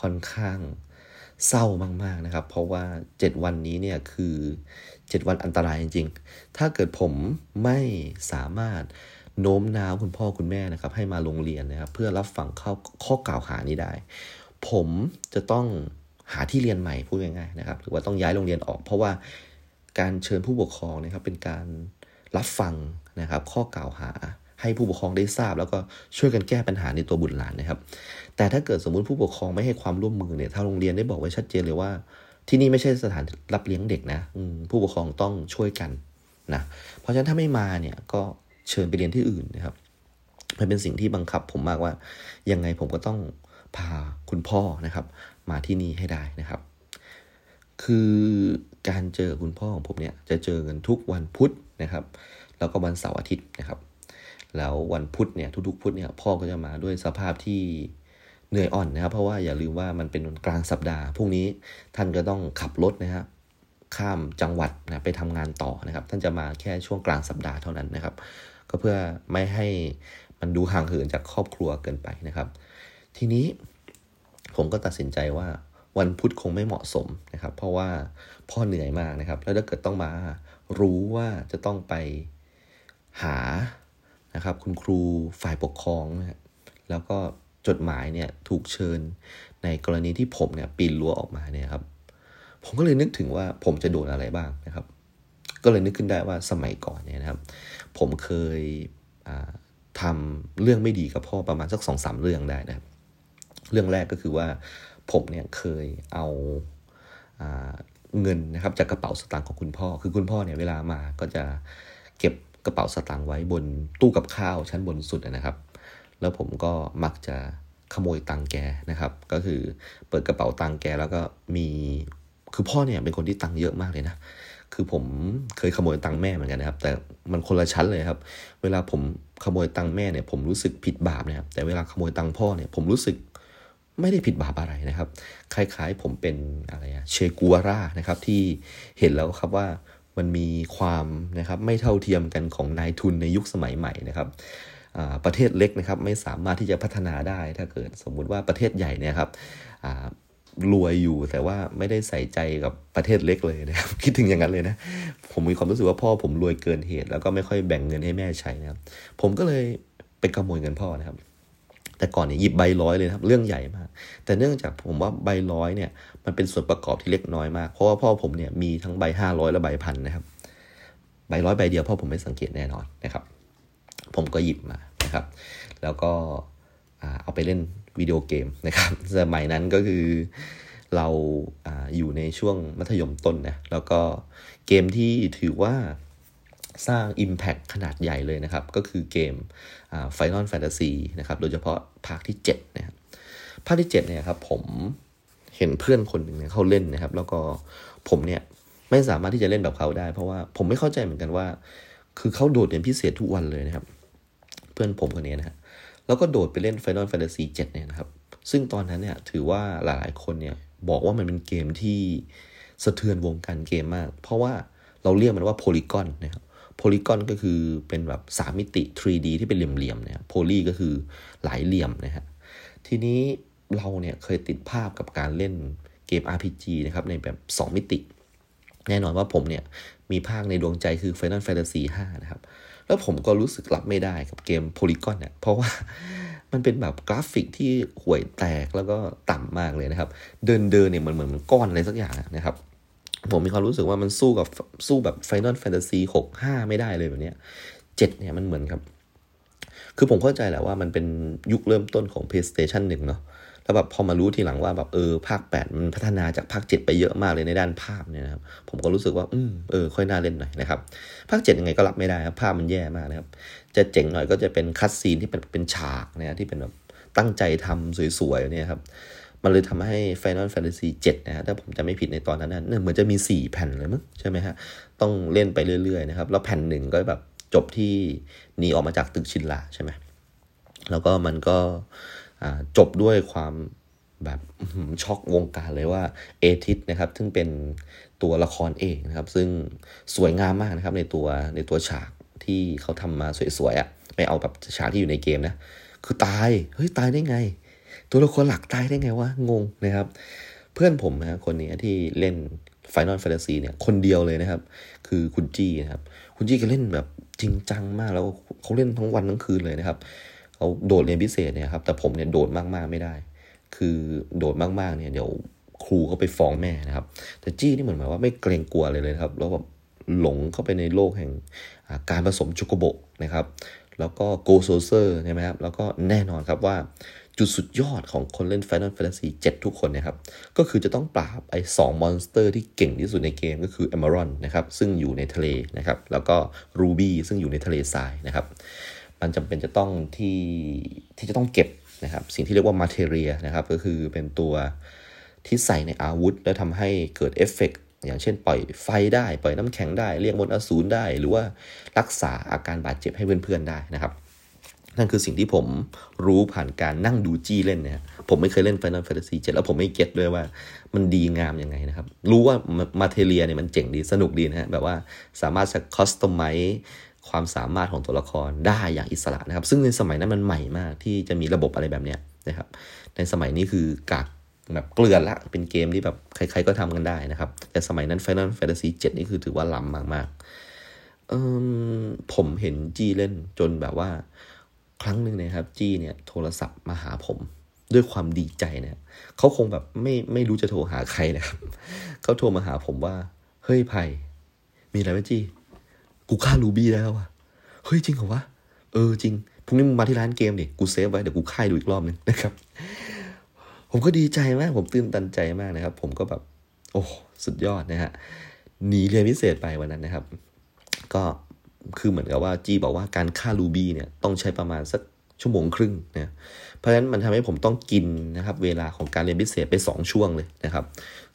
ค่อนข้างเศร้ามาก ๆนะครับ เพราะว่า 7 วันนี้เนี่ยคือ 7 วันอันตรายจริงๆ ถ้าเกิดผมไม่สามารถโน้มน้าวคุณพ่อคุณแม่นะครับ ให้มาโรงเรียนนะครับ เพื่อรับฟังข้อข้อกล่าวหานี้ได้ ผมจะต้องหาที่เรียนใหม่พูดง่ายๆนะครับ หรือว่าต้องย้ายโรงเรียนออก เพราะว่าการเชิญผู้ปกครองนะครับเป็นการรับฟังนะครับ ข้อกล่าวหา ให้ผู้ปกครองได้ทราบ แล้วก็ช่วยกันแก้ปัญหาในตัวบุตรหลานนะครับ แต่ถ้าเกิดสมมุติผู้ปกครองไม่ให้ความร่วมมือเนี่ยทางโรงเรียนได้บอกไว้ชัดเจนเลยว่า ที่นี่ไม่ใช่สถานรับเลี้ยงเด็กนะผู้ปกครองต้องช่วยกันนะเพราะฉะนั้นถ้าไม่มาเนี่ยก็เชิญไปเรียนที่อื่นนะครับมันเป็นสิ่งที่บังคับผมมากว่ายังไงผมก็ต้องพาคุณพ่อนะครับ มาที่นี่ให้ได้นะครับ คือการเจอคุณพ่อของผมเนี่ยจะเจอกันทุกวันพุธนะครับ แล้วก็วันเสาร์อาทิตย์นะครับ แล้ววันพุธเนี่ยทุกๆ พุธเนี่ยพ่อก็จะมาด้วยสภาพที่เหนื่อยอ่อนนะครับ เพราะว่าอย่าลืมว่ามันเป็นกลางสัปดาห์พรุ่งนี้ท่านก็ต้องขับรถนะครับข้ามจังหวัดนะไปทำงานต่อนะครับ ท่านจะมาแค่ช่วงกลางสัปดาห์เท่านั้นนะครับ ก็เพื่อไม่ให้มันดูห่างเหินจากครอบครัวเกินไปนะครับ ทีนี้ผมก็ตัดสินใจว่าวันพุธคงไม่เหมาะสมนะครับ เพราะว่าพ่อเหนื่อยมากนะครับ แล้วถ้าเกิดต้องมารู้ว่าจะต้องไปหา นะครับ คุณครูฝ่ายปกครองนะแล้วก็จดหมายเนี่ยถูกเชิญในกรณีที่ผมเนี่ยปีนรั้วออกมาเนี่ยครับ ผมก็เลยนึกถึงว่าผมจะโดนอะไรบ้างนะครับ ก็เลยนึกขึ้นได้ว่าสมัยก่อนเนี่ยนะครับ ผมเคยทำเรื่องไม่ดีกับพ่อประมาณสักสองสามเรื่องได้นะครับ เรื่องแรกก็คือว่าผมเนี่ยเคยเอาเงินนะครับจากกระเป๋าสตางค์ของคุณพ่อ คือคุณพ่อเนี่ยเวลามาก็จะเก็บ กระเป๋าสตางค์ไว้บนตู้กับข้าวชั้นบนสุดนะครับ แล้วผมก็มักจะขโมยตังแกนะครับ ก็คือเปิดกระเป๋าตังแกแล้วก็มีคือพ่อเนี่ยเป็นคนที่ตังเยอะมากเลยนะ คือผมเคยขโมยตังแม่เหมือนกันนะครับ แต่มันคนละชั้นเลยครับ เวลาผมขโมยตังแม่เนี่ย ผมรู้สึกผิดบาปนะครับ แต่เวลาขโมยตังพ่อเนี่ยผมรู้สึกไม่ได้ผิดบาปอะไรนะครับ คล้ายๆผมเป็นอะไรอะเชกัวร่านะครับที่เห็นแล้วครับว่า มันมีความนะครับไม่เท่าเทียมกันของนายทุนในยุคสมัยใหม่นะครับประเทศเล็กนะครับไม่สามารถที่จะพัฒนาได้ถ้าเกิดสมมุติว่าประเทศใหญ่เนี่ยครับรวยอยู่แต่ว่าไม่ได้ใส่ใจกับประเทศเล็กเลยนะครับ คิดถึงอย่างนั้นเลยนะ ผมมีความรู้สึกว่าพ่อผมรวยเกินเหตุ แล้วก็ไม่ค่อยแบ่งเงินให้แม่ใช้นะครับ ผมก็เลยไปขโมยเงินพ่อนะครับ แต่ก่อนเนี่ยหยิบใบร้อยเลยครับเรื่องใหญ่มาก แต่เนื่องจากผมว่าใบร้อยเนี่ยมันเป็นส่วนประกอบที่เล็กน้อยมาก เพราะว่าพ่อผมเนี่ยมีทั้งใบห้าร้อยและใบพันนะครับ ใบร้อยใบเดียวพ่อผมไม่สังเกตแน่นอนนะครับ ผมก็หยิบมานะครับ แล้วก็เอาไปเล่นวิดีโอเกมนะครับสมัยนั้นก็คือเราออยู่ในช่วงมัธยมต้นนะแล้วก็เกมที่ถือว่า สร้าง Impact ขนาดใหญ่เลยนะครับ ก็คือเกม Final Fantasy นะครับ โดยเฉพาะภาคที่7นะครับภาคที่7เนี่ยครับผมเห็นเพื่อนคนหนึ่งเนี่ยเขาเล่นนะครับ แล้วก็ผมเนี่ยไม่สามารถที่จะเล่นแบบเขาได้ เพราะว่าผมไม่เข้าใจเหมือนกันว่า คือเขาโดดเรียนพิเศษทุกวันเลยนะครับ เพื่อนผมคนนี้นะฮะแล้วก็โดดไปเล่น Final Fantasy 7เนี่ยนะครับ ซึ่งตอนนั้นเนี่ยถือว่าหลายๆคนเนี่ยบอกว่ามันเป็นเกมที่สะเทือนวงการเกมมาก เพราะว่าเราเรียกมันว่าโพลีกอนนะครับ โพลีกอนก็คือเป็นแบบสามมิติ 3D ที่เป็นเหลี่ยมๆเนี่ยโพลีก็คือหลายเหลี่ยมนะฮะทีนี้เราเนี่ยเคยติดภาพกับการเล่นเกม RPG นะครับในแบบ 2 มิติ แน่นอนว่าผมเนี่ยมีภาคในดวงใจคือ Final Fantasy 5 นะครับ แล้วผมก็รู้สึกรับไม่ได้กับเกมโพลีกอนเนี่ยเพราะว่ามันเป็นแบบกราฟิกที่ห่วยแตกแล้วก็ต่ำมากเลยนะครับ เดินเดินเนี่ยมันเหมือนก้อนอะไรสักอย่างนะครับ ผมมีความรู้สึกว่ามันสู้กับสู้แบบ Final Fantasy 6 5 ไม่ได้เลยแบบนี้เจ็ดเนี่ยมันเหมือนครับ คือผมเข้าใจแหละว่ามันเป็นยุคเริ่มต้นของ PlayStation 1เนาะแล้วแบบพอมารู้ทีหลังว่าแบบเออภาค 8 มันพัฒนาจากภาค 7 ไปเยอะมากเลยในด้านภาพเนี่ยนะครับผมก็รู้สึกว่าอืมเออค่อยน่าเล่นหน่อยนะครับภาค 7 ยังไงก็รับไม่ได้ครับภาพมันแย่มากนะครับ จะเจ๋งหน่อยก็จะเป็นคัตซีนที่เป็นเป็นฉากนะที่เป็นแบบตั้งใจทำสวยๆเนี่ยครับ มันเลยทำให้ Final Fantasy 7นะฮะถ้าผมจะไม่ผิดในตอนนั้นนะเหมือนจะมี 4 แผ่นเลยมั้งใช่ไหมฮะ ต้องเล่นไปเรื่อยๆนะครับ แล้วแผ่นหนึ่งก็แบบจบที่หนีออกมาจากตึกชินลาใช่ไหมแล้วก็มันก็จบด้วยความแบบช็อกวงการเลยว่าเอทิสนะครับ ซึ่งเป็นตัวละครเองนะครับ ซึ่งสวยงามมากนะครับในตัวในตัวฉากที่เขาทำมาสวยๆอะ่ะไม่เอาแบบฉากที่อยู่ในเกมนะ คือตาย เฮ้ย ตายได้ไง ตัวละครหลักตายได้ไงวะ งงนะครับ เพื่อนผมนะคนนี้ที่เล่น Final Fantasy เนี่ย คนเดียวเลยนะครับ คือคุณจี้นะครับ คุณจี้ก็เล่นแบบจริงจังมากแล้วเขาเล่นทั้งวันทั้งคืนเลยนะครับเขาโดดเรียนพิเศษเนี่ยครับ แต่ผมเนี่ยโดดมากๆไม่ได้ คือโดดมากๆเนี่ยเดี๋ยวครูเขาไปฟ้องแม่นะครับ แต่จี้นี่เหมือนแบบว่าไม่เกรงกลัวเลยเลยครับ แล้วแบบหลงเข้าไปในโลกแห่งการผสมชุกโบะนะครับ แล้วก็โกโซเซอร์ใช่ไหมครับ แล้วก็แน่นอนครับว่า จุดสุดยอดของคนเล่น Final Fantasy 7 ทุกคนนะครับ ก็คือจะต้องปราบไอ้สองมอนสเตอร์ที่เก่งที่สุดในเกมก็คือ e m e r a l d นะครับ ซึ่งอยู่ในทะเลนะครับ แล้วก็ Ruby ซึ่งอยู่ในทะเลทรายนะครับ มันจำเป็นจะต้องที่ที่จะต้องเก็บนะครับ สิ่งที่เรียกว่า Materia นะครับ ก็คือเป็นตัวที่ใส่ในอาวุธ แล้วทำให้เกิดเอฟเฟกอย่างเช่นปล่อยไฟได้ ปล่อยน้ำแข็งได้ เรียกมนต์อสูรได้ หรือว่ารักษาอาการบาดเจ็บให้เพื่อนๆได้นะครับ นั่นคือสิ่งที่ผมรู้ผ่านการนั่งดูจี้เล่นเนี่ยผมไม่เคยเล่น Final Fantasy 7แล้วผมไม่เก็ตด้วยว่ามันดีงามยังไงนะครับ รู้ว่ามาเทเรียเนี่ยมันเจ๋งดีสนุกดีนะฮะแบบว่าสามารถจะคอสตอมไมความสามารถของตัวละครได้อย่างอิสระนะครับ ซึ่งในสมัยนั้นมันใหม่มากที่จะมีระบบอะไรแบบเนี้ยนะครับ ในสมัยนี้คือกากแบบเกลือนละ เป็นเกมที่แบบใครๆก็ทำกันได้นะครับ แต่สมัยนั้น Final Fantasy 7 นี่คือถือว่าล้ำมากๆผมเห็นจีเล่นจนแบบว่า ครั้งหนึ่งนะครับจี้เนี่ยโทรศัพท์มาหาผมด้วยความดีใจนะเขาคงแบบไม่ไม่รู้จะโทรหาใครนะครับเขาโทรมาหาผมว่า เฮ้ยไผ่มีอะไรไหมจี้กูฆ่าลูบี้แล้วอะเฮ้ยจริงเหรอวะเออจริงพรุ่งนี้มึงมาที่ร้านเกมดิกูเซฟไว้เดี๋ยวกูฆ่าดูอีกรอบนึงนะครับ ผมก็ดีใจมากผมตื่นตันใจมากนะครับ ผมก็แบบ โอ้สุดยอดนะฮะหนีเรียนพิเศษไปวันนั้นนะครับ ก็ คือเหมือนกับว่าจีบอกว่าการฆ่ารูบี้เนี่ยต้องใช้ประมาณสักชั่วโมงครึ่งนะเพราะฉะนั้นมันทำให้ผมต้องกินนะครับ เวลาของการเรียนพิเศษไป 2 ช่วงเลยนะครับ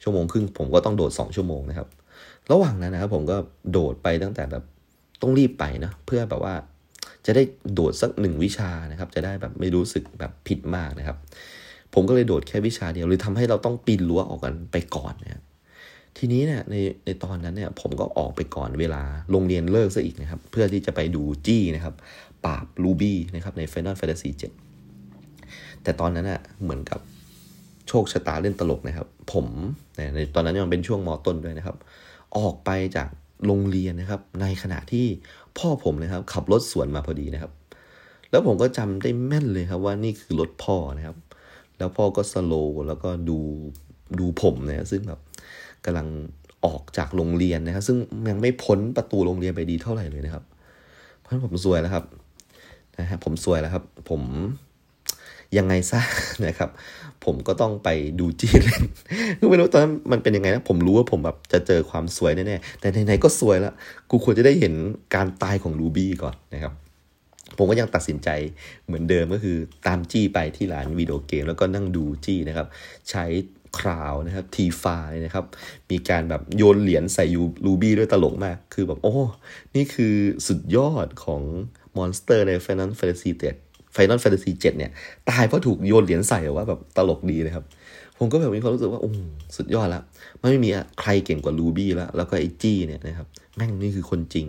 ชั่วโมงครึ่งผมก็ต้องโดด 2 ชั่วโมงนะครับ ระหว่างนั้นนะครับผมก็โดดไปตั้งแต่แบบต้องรีบไปนะเพื่อแบบว่าจะได้โดดสักหนึ่งวิชานะครับ จะได้แบบไม่รู้สึกแบบผิดมากนะครับ ผมก็เลยโดดแค่วิชาเดียวเลยทำให้เราต้องปีนรั้วออกกันไปก่อนนะครับ ทีนี้เนี่ยในในตอนนั้นเนี่ยผมก็ออกไปก่อนเวลาโรงเรียนเลิกซะอีกนะครับ เพื่อที่จะไปดูจี้นะครับปราบลูบี้นะครับใน Final Fantasy 7 แต่ตอนนั้นอะเหมือนกับโชคชะตาเล่นตลกนะครับ ผมในตอนนั้นยังเป็นช่วงมอต้นด้วยนะครับ ออกไปจากโรงเรียนนะครับ ในขณะที่พ่อผมนะครับ ขับรถสวนมาพอดีนะครับ แล้วผมก็จำได้แม่นเลยครับว่านี่คือรถพ่อนะครับ แล้วพ่อก็สโลแล้วก็ดูดูผมนะซึ่งแบบ กำลังออกจากโรงเรียนนะครับ ซึ่งยังไม่พ้นประตูโรงเรียนไปดีเท่าไหร่เลยนะครับ เพราะฉะนั้นผมซวยแล้วครับนะฮะผมซวยแล้วครับ ผมยังไงซะนะครับ ผมก็ต้องไปดูจีเล่นก็ไม่รู้ตอนนั้นมันเป็นยังไงนะผมรู้ว่าผมแบบจะเจอความสวยแน่ๆแต่ไหนๆก็สวยแล้ว กูควรจะได้เห็นการตายของลูบี้ก่อนนะครับ ผมก็ยังตัดสินใจเหมือนเดิมก็คือตามจี้ไปที่ร้านวิดีโอเกม แล้วก็นั่งดูจี้นะครับ ใช้ คราวนะครับทีฟานะครับ มีการแบบโยนเหรียญใส่ยูรูบี้ด้วยตลกมาก คือแบบโอ้ นี่คือสุดยอดของมอนสเตอร์ใน Final Fantasy 7 Final Fantasy 7เนี่ย ตายเพราะถูกโยนเหรียญใส่ว่าแบบตลกดีนะครับ ผมก็แบบมีความรู้สึกว่า โอ้สุดยอดล้วไม่มีใครเก่งกว่าลูบี้แล้ว แล้วก็ไอจี้เนี่ยนะครับแม่งนี่คือคนจริง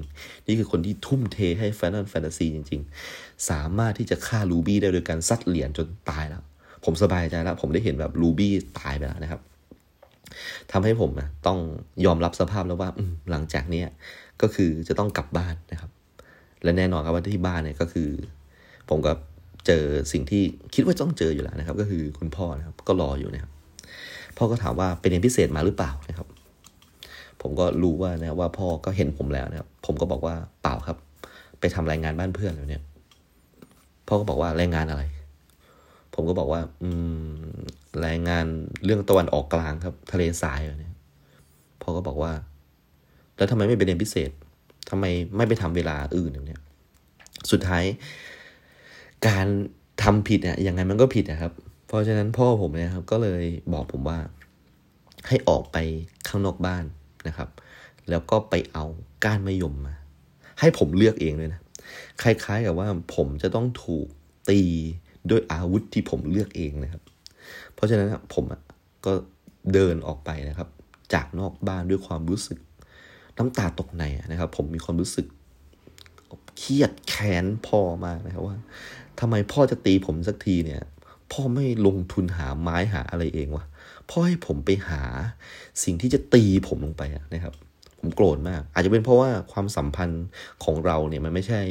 นี่คือคนที่ทุ่มเทให้ Final Fantasy จริง ๆ สามารถที่จะฆ่าลูบี้ได้โดยการซัดเหรียญจนตายแล้ว ผมสบายใจแล้ว ผมได้เห็นแบบลูบี้ตายไปแล้วนะครับทำให้ผมนะต้องยอมรับสภาพแล้วว่าหลังจากนี้ก็คือจะต้องกลับบ้านนะครับ และแน่นอนครับว่าที่บ้านเนี่ยก็คือ ผมก็เจอสิ่งที่คิดว่าต้องเจออยู่แล้วนะครับ ก็คือคุณพ่อนะครับ ก็รออยู่นะครับพ่อก็ถามว่าเป็นเรียนพิเศษมาหรือเปล่านะครับ ผมก็รู้ว่านะว่าพ่อก็เห็นผมแล้วนะครับ ผมก็บอกว่าเปล่าครับ ไปทำรายงานบ้านเพื่อนแล้วเนี่ย พ่อก็บอกว่ารายงานอะไร ผมก็บอกว่า อืม รายงานเรื่องตะวันออกกลางครับ ทะเลทรายเนี่ยพ่อก็บอกว่า แล้วทำไมไม่ไปเรียนพิเศษทำไมไม่ไปทำเวลาอื่นอย่างเนี้ยสุดท้าย การทำผิดเนี่ยยังไงมันก็ผิดนะครับ เพราะฉะนั้นพ่อผมเนี่ยครับ ก็เลยบอกผมว่า ให้ออกไปข้างนอกบ้านนะครับ แล้วก็ไปเอาก้านมะยมมา ให้ผมเลือกเองเลยนะคล้ายๆกับว่าผมจะต้องถูกตี ด้วยอาวุธที่ผมเลือกเองนะครับ เพราะฉะนั้นผมก็เดินออกไปนะครับ จากนอกบ้านด้วยความรู้สึก น้ำตาตกในนะครับ ผมมีความรู้สึกเครียดแค้นพ่อมากนะครับว่าทำไมพ่อจะตีผมสักทีเนี่ย พ่อไม่ลงทุนหาไม้หาอะไรเองวะพ่อให้ผมไปหาสิ่งที่จะตีผมลงไปนะครับ ผมโกรธมาก อาจจะเป็นเพราะว่าความสัมพันธ์ของเราเนี่ยมันไม่ใช่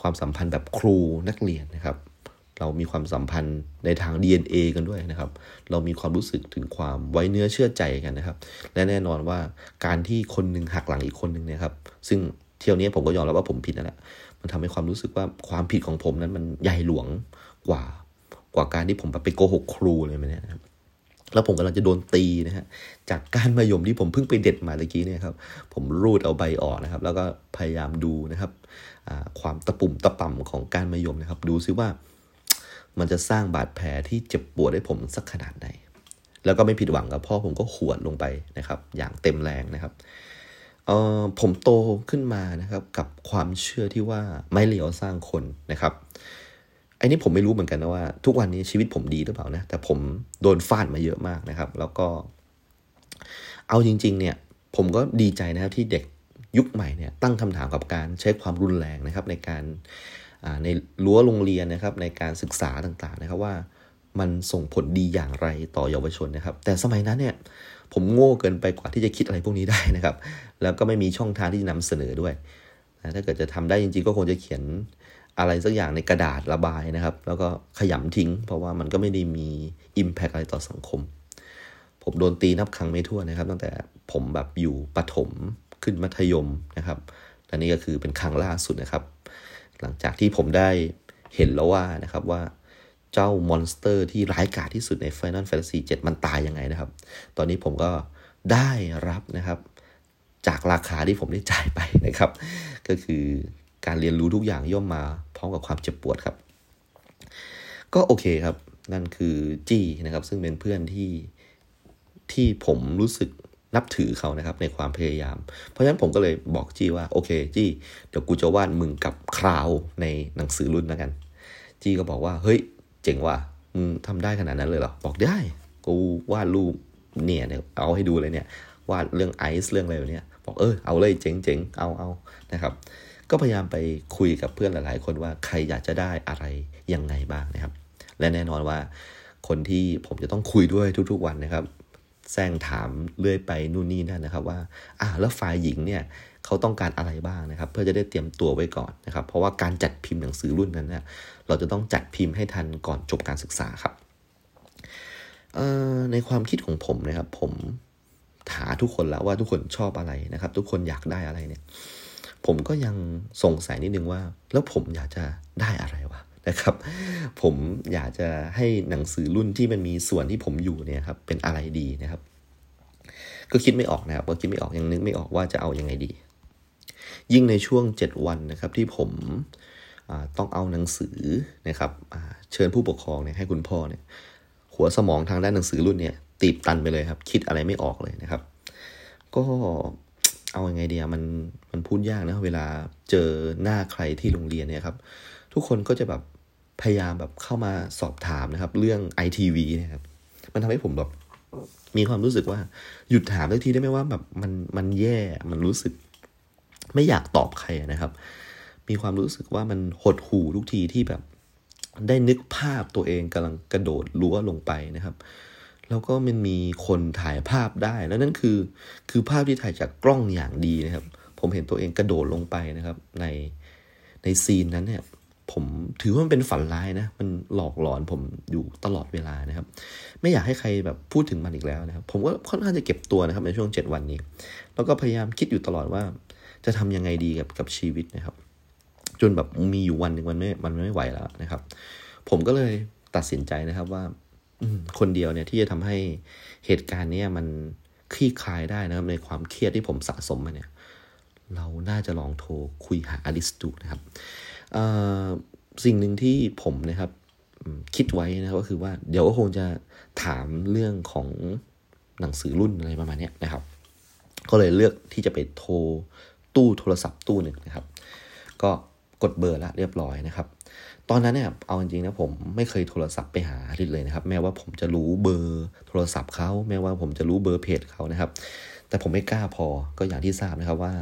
ความสัมพันธ์แบบครูนักเรียนนะครับ เรามีความสัมพันธ์ในทาง DNA กันด้วยนะครับ เรามีความรู้สึกถึงความไว้เนื้อเชื่อใจกันนะครับ และแน่นอนว่าการที่คนหนึ่งหักหลังอีกคนหนึ่งเนี่ยครับ ซึ่งเที่ยวนี้ผมก็ยอมรับว่าผมผิดนั่นแหละ มันทำให้ความรู้สึกว่าความผิดของผมนั้นมันใหญ่หลวงกว่ากว่าการที่ผมไปโกหกครูเลยไหมเนี่ยนะครับแล้วผมกำลังจะโดนตีนะฮะจากการมายมที่ผมเพิ่งไปเด็ดมาเมื่อกี้เนี่ยครับ ผมรูดเอาใบออกนะครับ แล้วก็พยายามดูนะครับความตะปุ่มตะป่ำของการมายมนะครับ ดูซิว่า มันจะสร้างบาดแผลที่เจ็บปวดให้ผมสักขนาดไหน แล้วก็ไม่ผิดหวังกับพ่อผมก็ขวดลงไปนะครับ อย่างเต็มแรงนะครับเออผมโตขึ้นมานะครับกับความเชื่อที่ว่าไม่เหลียวสร้างคนนะครับไอ้นี่ผมไม่รู้เหมือนกันนะว่า ทุกวันนี้ชีวิตผมดีหรือเปล่านะแต่ผมโดนฟาดมาเยอะมากนะครับ แล้วก็ เอาจริง ๆ เนี่ย ผมก็ดีใจนะครับที่เด็กยุคใหม่เนี่ยตั้งคำถามกับการใช้ความรุนแรงนะครับ ในการ ในรั้วโรงเรียนนะครับในการศึกษาต่างๆนะครับว่ามันส่งผลดีอย่างไรต่อเยาวชนนะครับ แต่สมัยนั้นเนี่ยผมโง่เกินไปกว่าที่จะคิดอะไรพวกนี้ได้นะครับ แล้วก็ไม่มีช่องทางที่จะนำเสนอด้วยถ้าเกิดจะทำได้จริงๆก็คงจะเขียนอะไรสักอย่างในกระดาษระบายนะครับ แล้วก็ขยำทิ้ง เพราะว่ามันก็ไม่ได้มี Impact อะไรต่อสังคม ผมโดนตีนับครั้งไม่ถ้วนนะครับ ตั้งแต่ผมแบบอยู่ปฐมขึ้นมัธยมนะครับและนี่ก็คือเป็นครั้งล่าสุดนะครับ หลังจากที่ผมได้เห็นแล้วว่านะครับว่าเจ้ามอนสเตอร์ที่ร้ายกาจที่สุดใน Final Fantasy 7 มันตายยังไงนะครับ ตอนนี้ผมก็ได้รับนะครับ จากราคาที่ผมได้จ่ายไปนะครับ ก็คือการเรียนรู้ทุกอย่างย่อมมาพร้อมกับความเจ็บปวดครับ ก็โอเคครับ นั่นคือจี้นะครับ ซึ่งเป็นเพื่อนที่ที่ผมรู้สึก นับถือเขานะครับในความพยายาม เพราะฉะนั้นผมก็เลยบอกจี้ว่าโอเคจี้เดี๋ยวกูจะวาดมึงกับคราวในหนังสือรุ่นแล้วกัน จี้ก็บอกว่าเฮ้ยเจ๋งว่ะมึงทำได้ขนาดนั้นเลยเหรอบอกได้กูวาดรูปเนี่ยเนี่ยเอาให้ดูเลยเนี่ยวาดเรื่องไอซ์เรื่องอะไรแบบนี้บอกเออเอาเลยเจ๋งเจ๋งเอาเอานะครับ ก็พยายามไปคุยกับเพื่อนหลาย ๆ คนว่าใครอยากจะได้อะไรยังไงบ้างนะครับ และแน่นอนว่าคนที่ผมจะต้องคุยด้วยทุก ๆ วันนะครับ แซงถามเรื่อยไปนู่นนี่นั่นนะครับว่าอ่าแล้วฝ่ายหญิงเนี่ยเขาต้องการอะไรบ้างนะครับ เพื่อจะได้เตรียมตัวไว้ก่อนนะครับ เพราะว่าการจัดพิมพ์หนังสือรุ่นนั้นเนี่ยเราจะต้องจัดพิมพ์ให้ทันก่อนจบการศึกษาครับในความคิดของผมนะครับ ผมถาทุกคนแล้วว่าทุกคนชอบอะไรนะครับ ทุกคนอยากได้อะไรเนี่ย ผมก็ยังสงสัยนิดนึงว่า แล้วผมอยากจะได้อะไร นะครับ ผมอยากจะให้หนังสือรุ่นที่มันมีส่วนที่ผมอยู่เนี่ยครับเป็นอะไรดีนะครับ ก็คิดไม่ออกนะครับก็คิดไม่ออกยังนึกไม่ออกว่าจะเอาอยัางไงดี ยิ่งในช่วง 7 วันนะครับที่ผมต้องเอาหนังสือนะครับเชิญผู้ปกครองเนี่ยให้คุณพ่อเนี่ยหัวสมองทางด้านหนังสือรุ่นเนี่ยตีบตันไปเลยครับ คิดอะไรไม่ออกเลยนะครับ ก็เอาอยัางไงเดียมันมันพูดยากนะเวลาเจอหน้าใครที่โรงเรียนเนี่ยครับ ทุกคนก็จะแบบพยายามแบบเข้ามาสอบถามนะครับ เรื่องไอทีวีนะครับ มันทำให้ผมแบบมีความรู้สึกว่าหยุดถามทักทีได้ไหมว่าแบบมันมันแย่มันรู้สึก ไม่อยากตอบใครนะครับ มีความรู้สึกว่ามันหดหู่ทุกทีที่แบบ ได้นึกภาพตัวเองกำลังกระโดดรั้วลงไปนะครับ แล้วก็มันมีคนถ่ายภาพได้แล้วนั่นคือ คือภาพที่ถ่ายจากกล้องอย่างดีนะครับ ผมเห็นตัวเองกระโดดลงไปนะครับ ในในซีนนั้นเนี่ย ผมถือว่ามันเป็นฝันร้ายนะ มันหลอกหลอนผมอยู่ตลอดเวลานะครับ ไม่อยากให้ใครแบบพูดถึงมันอีกแล้วนะครับ ผมก็ค่อนข้างจะเก็บตัวนะครับในช่วงเจ็ดวันนี้ แล้วก็พยายามคิดอยู่ตลอดว่า จะทำยังไงดีกับกับชีวิตนะครับ จนแบบมีอยู่วันหนึ่งมันไม่ มันไม่ไหวแล้วนะครับ ผมก็เลยตัดสินใจนะครับว่าคนเดียวเนี่ยที่จะทำให้เหตุการณ์นี้มันคลี่คลายได้นะครับในความเครียดที่ผมสะสมมาเนี่ย เราน่าจะลองโทรคุยหาอลิสตูนะครับ สิ่งหนึ่งที่ผมนะครับคิดไว้นะก็คือว่าเดี๋ยวก็คงจะถามเรื่องของหนังสือรุ่นอะไรประมาณนี้นะครับ ก็เลยเลือกที่จะไปโทรตู้โทรศัพท์ตู้หนึ่งนะครับ ก็กดเบอร์ละเรียบร้อยนะครับ ตอนนั้นเนี่ยเอาจริงๆนะผมไม่เคยโทรศัพท์ไปหาอาทิตย์เลยนะครับ แม้ว่าผมจะรู้เบอร์โทรศัพท์เขาแม้ว่าผมจะรู้เบอร์เพจเขานะครับ แต่ผมไม่กล้าพอก็อย่างที่ทราบนะครับว่า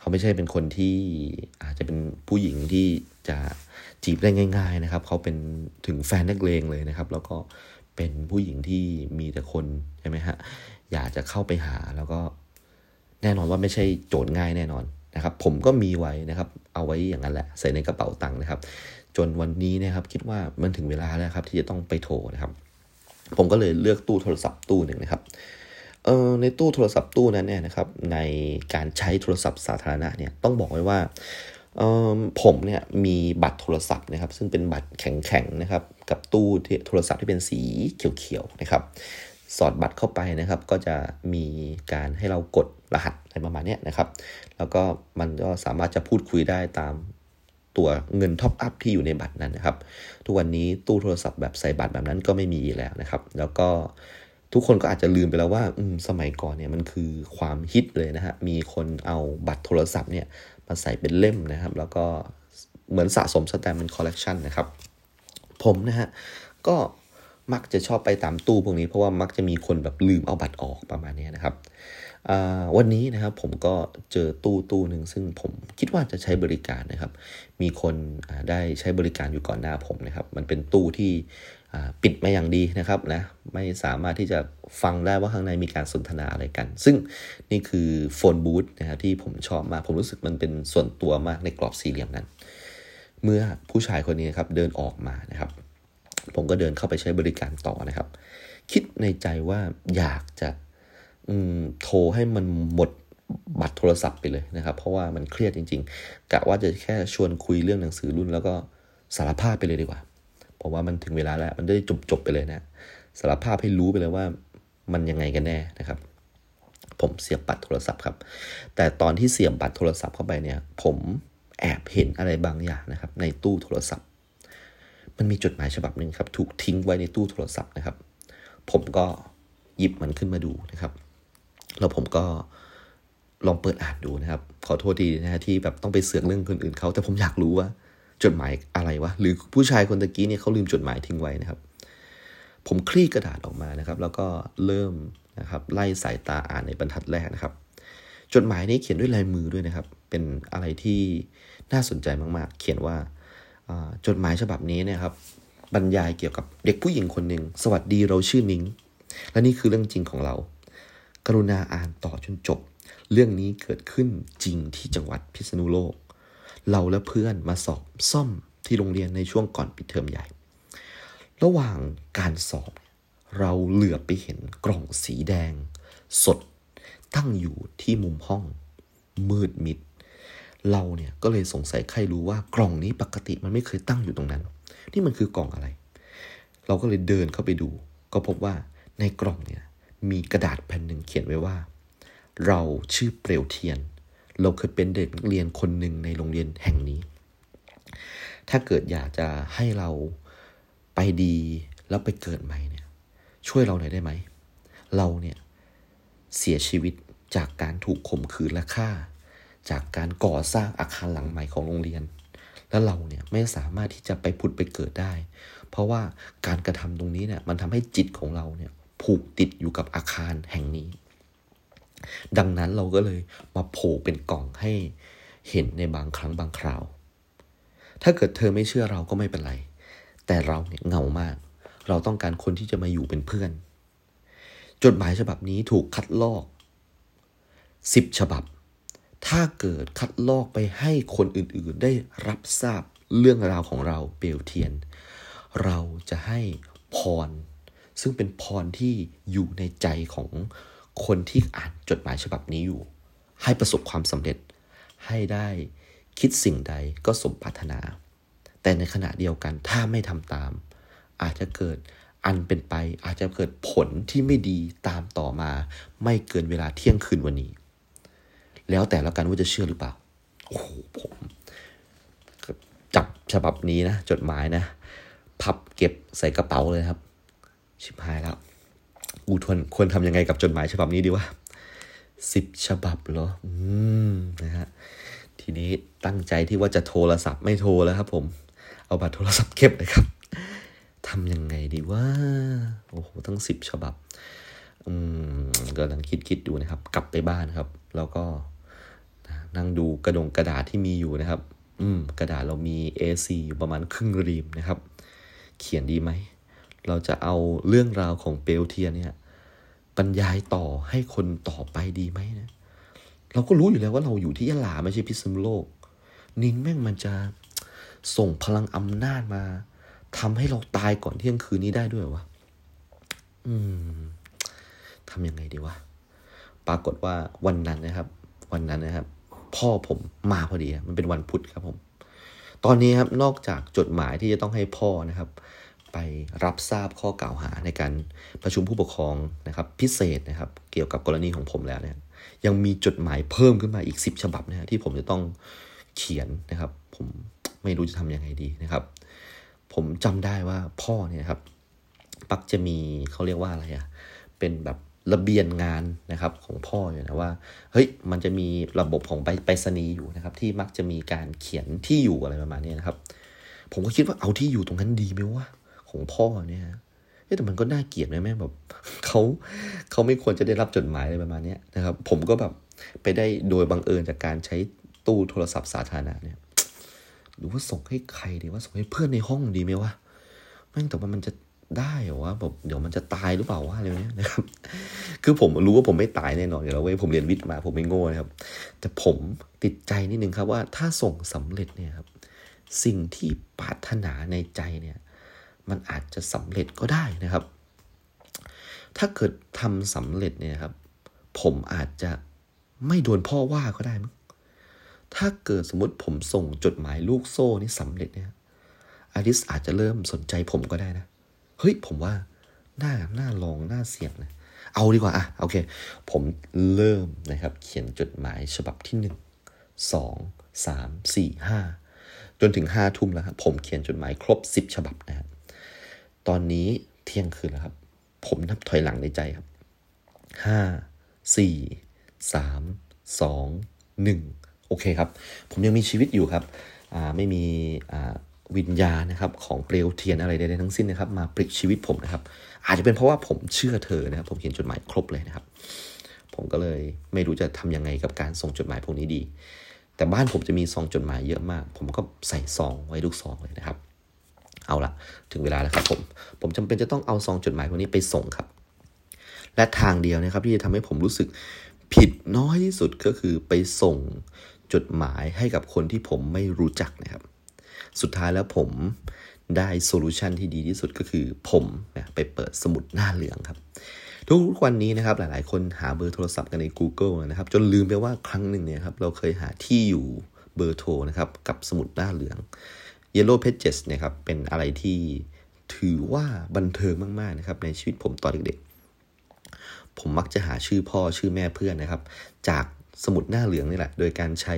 เขาไม่ใช่เป็นคนที่อาจจะเป็นผู้หญิงที่จะจีบได้ง่าย ๆนะครับ เขาเป็นถึงแฟนนักเลงเลยนะครับ แล้วก็เป็นผู้หญิงที่มีแต่คนใช่ไหมฮะอยากจะเข้าไปหาแล้วก็แน่นอนว่าไม่ใช่โจทย์ง่ายแน่นอนนะครับ ผมก็มีไว้นะครับ เอาไว้อย่างนั้นแหละ ใส่ในกระเป๋าตังค์นะครับ จนวันนี้นะครับ คิดว่ามันถึงเวลาแล้วครับ ที่จะต้องไปโทรนะครับ ผมก็เลยเลือกตู้โทรศัพท์ตู้หนึ่งนะครับ ในตู้โทรศัพท์ตู้นั้นเนี่ยนะครับในการใช้โทรศัพท์สาธารณะเนี่ยต้องบอกไว้ว่าผมเนี่ยมีบัตรโทรศัพท์นะครับ ซึ่งเป็นบัตรแข็งๆนะครับ กับตู้โทรศัพท์ที่เป็นสีเขียวๆนะครับ สอดบัตรเข้าไปนะครับ ก็จะมีการให้เรากดรหัสอะไรประมาณนี้นะครับ แล้วก็มันก็สามารถจะพูดคุยได้ตามตัวเงิน top up ที่อยู่ในบัตรนั้นนะครับ ทุกวันนี้ตู้โทรศัพท์แบบใส่บัตรแบบนั้นก็ไม่มีแล้วนะครับ แล้วก็ ทุกคนก็อาจจะลืมไปแล้วว่าสมัยก่อนเนี่ยมันคือความฮิตเลยนะฮะ มีคนเอาบัตรโทรศัพท์เนี่ยมาใส่เป็นเล่มนะครับ แล้วก็เหมือนสะสมสแตมป์เป็นคอลเลกชันนะครับ ผมนะฮะ ก็มักจะชอบไปตามตู้พวกนี้เพราะว่ามักจะมีคนแบบลืมเอาบัตรออกประมาณนี้นะครับวันนี้นะครับผมก็เจอตู้ตู้หนึ่งซึ่งผมคิดว่าจะใช้บริการนะครับ มีคนได้ใช้บริการอยู่ก่อนหน้าผมนะครับ มันเป็นตู้ที่ ปิดมาอย่างดีนะครับนะไม่สามารถที่จะฟังได้ว่าข้างในมีการสนทนาอะไรกัน ซึ่งนี่คือโฟนบูธนะครับที่ผมชอบมากผมรู้สึกมันเป็นส่วนตัวมากในกรอบสี่เหลี่ยมนั้น เมื่อผู้ชายคนนี้นครับเดินออกมานะครับ ผมก็เดินเข้าไปใช้บริการต่อนะครับ คิดในใจว่าอยากจะโทรให้มันหมดบัตรโทรศัพท์ไปเลยนะครับ เพราะว่ามันเครียดจริง ๆกะว่าจะแค่ชวนคุยเรื่องหนังสือรุ่นแล้วก็สารภาพไปเลยดีกว่า เพราะว่ามันถึงเวลาแล้ว มันได้จบจบไปเลยนะสารภาพให้รู้ไปเลยว่ามันยังไงกันแน่นะครับ ผมเสียบบัตรโทรศัพท์ครับ แต่ตอนที่เสียบบัตรโทรศัพท์เข้าไปเนี่ย ผมแอบเห็นอะไรบางอย่างนะครับ ในตู้โทรศัพท์ มันมีจดหมายฉบับหนึ่งครับ ถูกทิ้งไว้ในตู้โทรศัพท์นะครับ ผมก็หยิบมันขึ้นมาดูนะครับแล้วผมก็ลองเปิดอ่านดูนะครับ ขอโทษทีนะฮะที่แบบต้องไปเสือกเรื่องคนอื่นเขาแต่ผมอยากรู้ว่า จดหมายอะไรวะ หรือผู้ชายคนตะกี้เนี่ยเขาลืมจดหมายทิ้งไว้นะครับ ผมคลี่กระดาษออกมานะครับ แล้วก็เริ่มนะครับไล่สายตาอ่านในบรรทัดแรกนะครับ จดหมายนี้เขียนด้วยลายมือด้วยนะครับ เป็นอะไรที่น่าสนใจมาก ๆ เขียนว่าจดหมายฉบับนี้เนี่ยครับ บรรยายเกี่ยวกับเด็กผู้หญิงคนหนึ่งสวัสดีเราชื่อนิ้ง และนี่คือเรื่องจริงของเรา กรุณาอ่านต่อจนจบ เรื่องนี้เกิดขึ้นจริงที่จังหวัดพิษณุโลก เราและเพื่อนมาสอบซ่อมที่โรงเรียนในช่วงก่อนปิดเทอมใหญ่ ระหว่างการสอบ เราเหลือไปเห็นกล่องสีแดง สด ตั้งอยู่ที่มุมห้อง มืดมิด เราเนี่ยก็เลยสงสัยใครรู้ว่ากล่องนี้ปกติมันไม่เคยตั้งอยู่ตรงนั้น นี่มันคือกล่องอะไร เราก็เลยเดินเข้าไปดู ก็พบว่าในกล่องเนี่ยมีกระดาษแผ่นหนึ่งเขียนไว้ว่า เราชื่อเปลวเทียน เราเคยเป็นเด็กนักเรียนคนหนึ่งในโรงเรียนแห่งนี้ ถ้าเกิดอยากจะให้เราไปดีแล้วไปเกิดใหม่เนี่ย ช่วยเราหน่อยได้ไหม เราเนี่ยเสียชีวิตจากการถูกข่มขืนและฆ่า จากการก่อสร้างอาคารหลังใหม่ของโรงเรียน แล้วเราเนี่ยไม่สามารถที่จะไปผุดไปเกิดได้ เพราะว่าการกระทำตรงนี้เนี่ยมันทำให้จิตของเราเนี่ยผูกติดอยู่กับอาคารแห่งนี้ ดังนั้นเราก็เลยมาโผล่เป็นกล่องให้เห็นในบางครั้งบางคราว ถ้าเกิดเธอไม่เชื่อเราก็ไม่เป็นไร แต่เราเนี่ยเงามาก เราต้องการคนที่จะมาอยู่เป็นเพื่อน จดหมายฉบับนี้ถูกคัดลอกสิบฉบับ ถ้าเกิดคัดลอกไปให้คนอื่นๆ ได้รับทราบเรื่องราวของเราเปลวเทียน เราจะให้พร ซึ่งเป็นพรที่อยู่ในใจของ คนที่อ่านจดหมายฉบับนี้อยู่ ให้ประสบความสำเร็จ ให้ได้คิดสิ่งใดก็สมปรารถนา แต่ในขณะเดียวกันถ้าไม่ทำตาม อาจจะเกิดอันเป็นไปอาจจะเกิดผลที่ไม่ดีตามต่อมา ไม่เกินเวลาเที่ยงคืนวันนี้ แล้วแต่ล้วกันว่าจะเชื่อหรือเปล่า โอ้โหผมจับฉบับนี้นะ จดหมายนะ พับเก็บใส่กระเป๋าเลยครับ ชิบหายแล้ว กูทวนควรทำยังไงกับจดหมายฉบับนี้ดีวะสิบฉบับเหรอ อืม นะฮะ ทีนี้ตั้งใจที่ว่าจะโทรศัพท์ไม่โทรแล้วครับผม เอาบัตรโทรศัพท์เก็บเลยครับ ทำยังไงดีว่า โอ้โหทั้งสิบฉบับ อืมกำลังคิดคิดดูนะครับ กลับไปบ้านครับ แล้วก็ นั่งดูกระดงกระดาษที่มีอยู่นะครับ อืม กระดาษเรามี A4 อยู่ประมาณครึ่งรีมนะครับ เขียนดีไหม เราจะเอาเรื่องราวของเปลวเทียนเนี่ย รรยายต่อให้คนต่อไปดีไหมนะ เราก็รู้อยู่แล้วว่าเราอยู่ที่ยะลาไม่ใช่พิษณุโลก นิงแม่งมันจะส่งพลังอำนาจมาทำให้เราตายก่อนเที่ยงคืนนี้ได้ด้วยวะ อืมทำยังไงดีวะ ปรากฏว่าวันนั้นนะครับ วันนั้นนะครับ พ่อผมมาพอดี มันเป็นวันพุธครับผม ตอนนี้ครับ นอกจากจดหมายที่จะต้องให้พ่อนะครับ ไปรับทราบข้อกล่าวหาในการประชุมผู้ปกครองนะครับ พิเศษนะครับ เกี่ยวกับกรณีของผมแล้วเนี่ยยังมีจดหมายเพิ่มขึ้นมาอีกสิบฉบับนะฮะที่ผมจะต้องเขียนนะครับ ผมไม่รู้จะทำยังไงดีนะครับ ผมจำได้ว่าพ่อเนี่ยครับปักจะมีเขาเรียกว่าอะไรอะเป็นแบบระเบียนงานนะครับของพ่ออยู่นะว่าเฮ้ยมันจะมีระบบของไปไปรษณีย์อยู่นะครับ ที่มักจะมีการเขียนที่อยู่อะไรประมาณนี้นะครับ ผมก็คิดว่าเอาที่อยู่ตรงนั้นดีไหมวะ ของพ่อเนี่ยแต่มันก็น่าเกลียดไหมแม่แบบเขาเขาไม่ควรจะได้รับจดหมายอะไรประมาณนี้นะครับ ผมก็แบบไปได้โดยบังเอิญจากการใช้ตู้โทรศัพท์สาธารณะเนี่ยหรือว่าส่งให้ใครดีว่าส่งให้เพื่อนในห้องดีไหมวะแม่งแต่ว่ามันจะได้เหรอวะแบบเดี๋ยวมันจะตายหรือเปล่าวะอะไรเนี้ยนะครับ คือผมรู้ว่าผมไม่ตายแน่นอนอยู่แล้วเว้ยผมเรียนวิทย์มาผมไม่โง่นะครับ แต่ผมติดใจนิดนึงครับว่าถ้าส่งสำเร็จเนี่ยครับ สิ่งที่ปรารถนาในใจเนี่ย มันอาจจะสำเร็จก็ได้นะครับ ถ้าเกิดทำสำเร็จเนี่ยครับ ผมอาจจะไม่โดนพ่อว่าก็ได้มั้งถ้าเกิดสมมติผมส่งจดหมายลูกโซ่นี่สำเร็จเนี่ยอาริสอาจจะเริ่มสนใจผมก็ได้นะ เฮ้ย ผมว่าน่าน่าลองน่าเสี่ยงนะเอาดีกว่าอะโอเค ผมเริ่มนะครับ เขียนจดหมายฉบับที่หนึ่งสองสามสี่ห้าจนถึงห้าทุ่มแล้วครับผมเขียนจดหมายครบสิบฉบับนะครับ ตอนนี้เที่ยงคืนแล้วครับ ผมนับถอยหลังในใจครับห้าสี่สามสองหนึ่งโอเคครับ ผมยังมีชีวิตอยู่ครับไม่มีวิญญาณนะครับของเปลวเทียนอะไรใดๆทั้งสิ้นนะครับ มาปลิกชีวิตผมนะครับ อาจจะเป็นเพราะว่าผมเชื่อเธอนะครับ ผมเขียนจดหมายครบเลยนะครับ ผมก็เลยไม่รู้จะทํำยังไงกับการส่งจดหมายพวกนี้ดี แต่บ้านผมจะมีซองจดหมายเยอะมาก ผมก็ใส่ซองไว้ทุกซองเลยนะครับ เอาละถึงเวลาแล้วครับผมผมจำเป็นจะต้องเอาซองจดหมายพวกนี้ไปส่งครับ และทางเดียวนะครับที่จะทำให้ผมรู้สึกผิดน้อยที่สุดก็คือไปส่งจดหมายให้กับคนที่ผมไม่รู้จักนะครับ สุดท้ายแล้วผมได้โซลูชันที่ดีที่สุดก็คือผมนะไปเปิดสมุดหน้าเหลืองครับ ทุกวันนี้นะครับหลายๆ คนหาเบอร์โทรศัพท์กันใน Google นะครับ จนลืมไปว่าครั้งหนึ่งเนี่ยครับเราเคยหาที่อยู่เบอร์โทรนะครับกับสมุดหน้าเหลือง Yellow Pages เนี่ยครับเป็นอะไรที่ถือว่าบันเทิงมากๆนะครับในชีวิตผมตอนเด็กๆ ผมมักจะหาชื่อพ่อชื่อแม่เพื่อนนะครับ จากสมุดหน้าเหลืองนี่แหละ โดยการใช้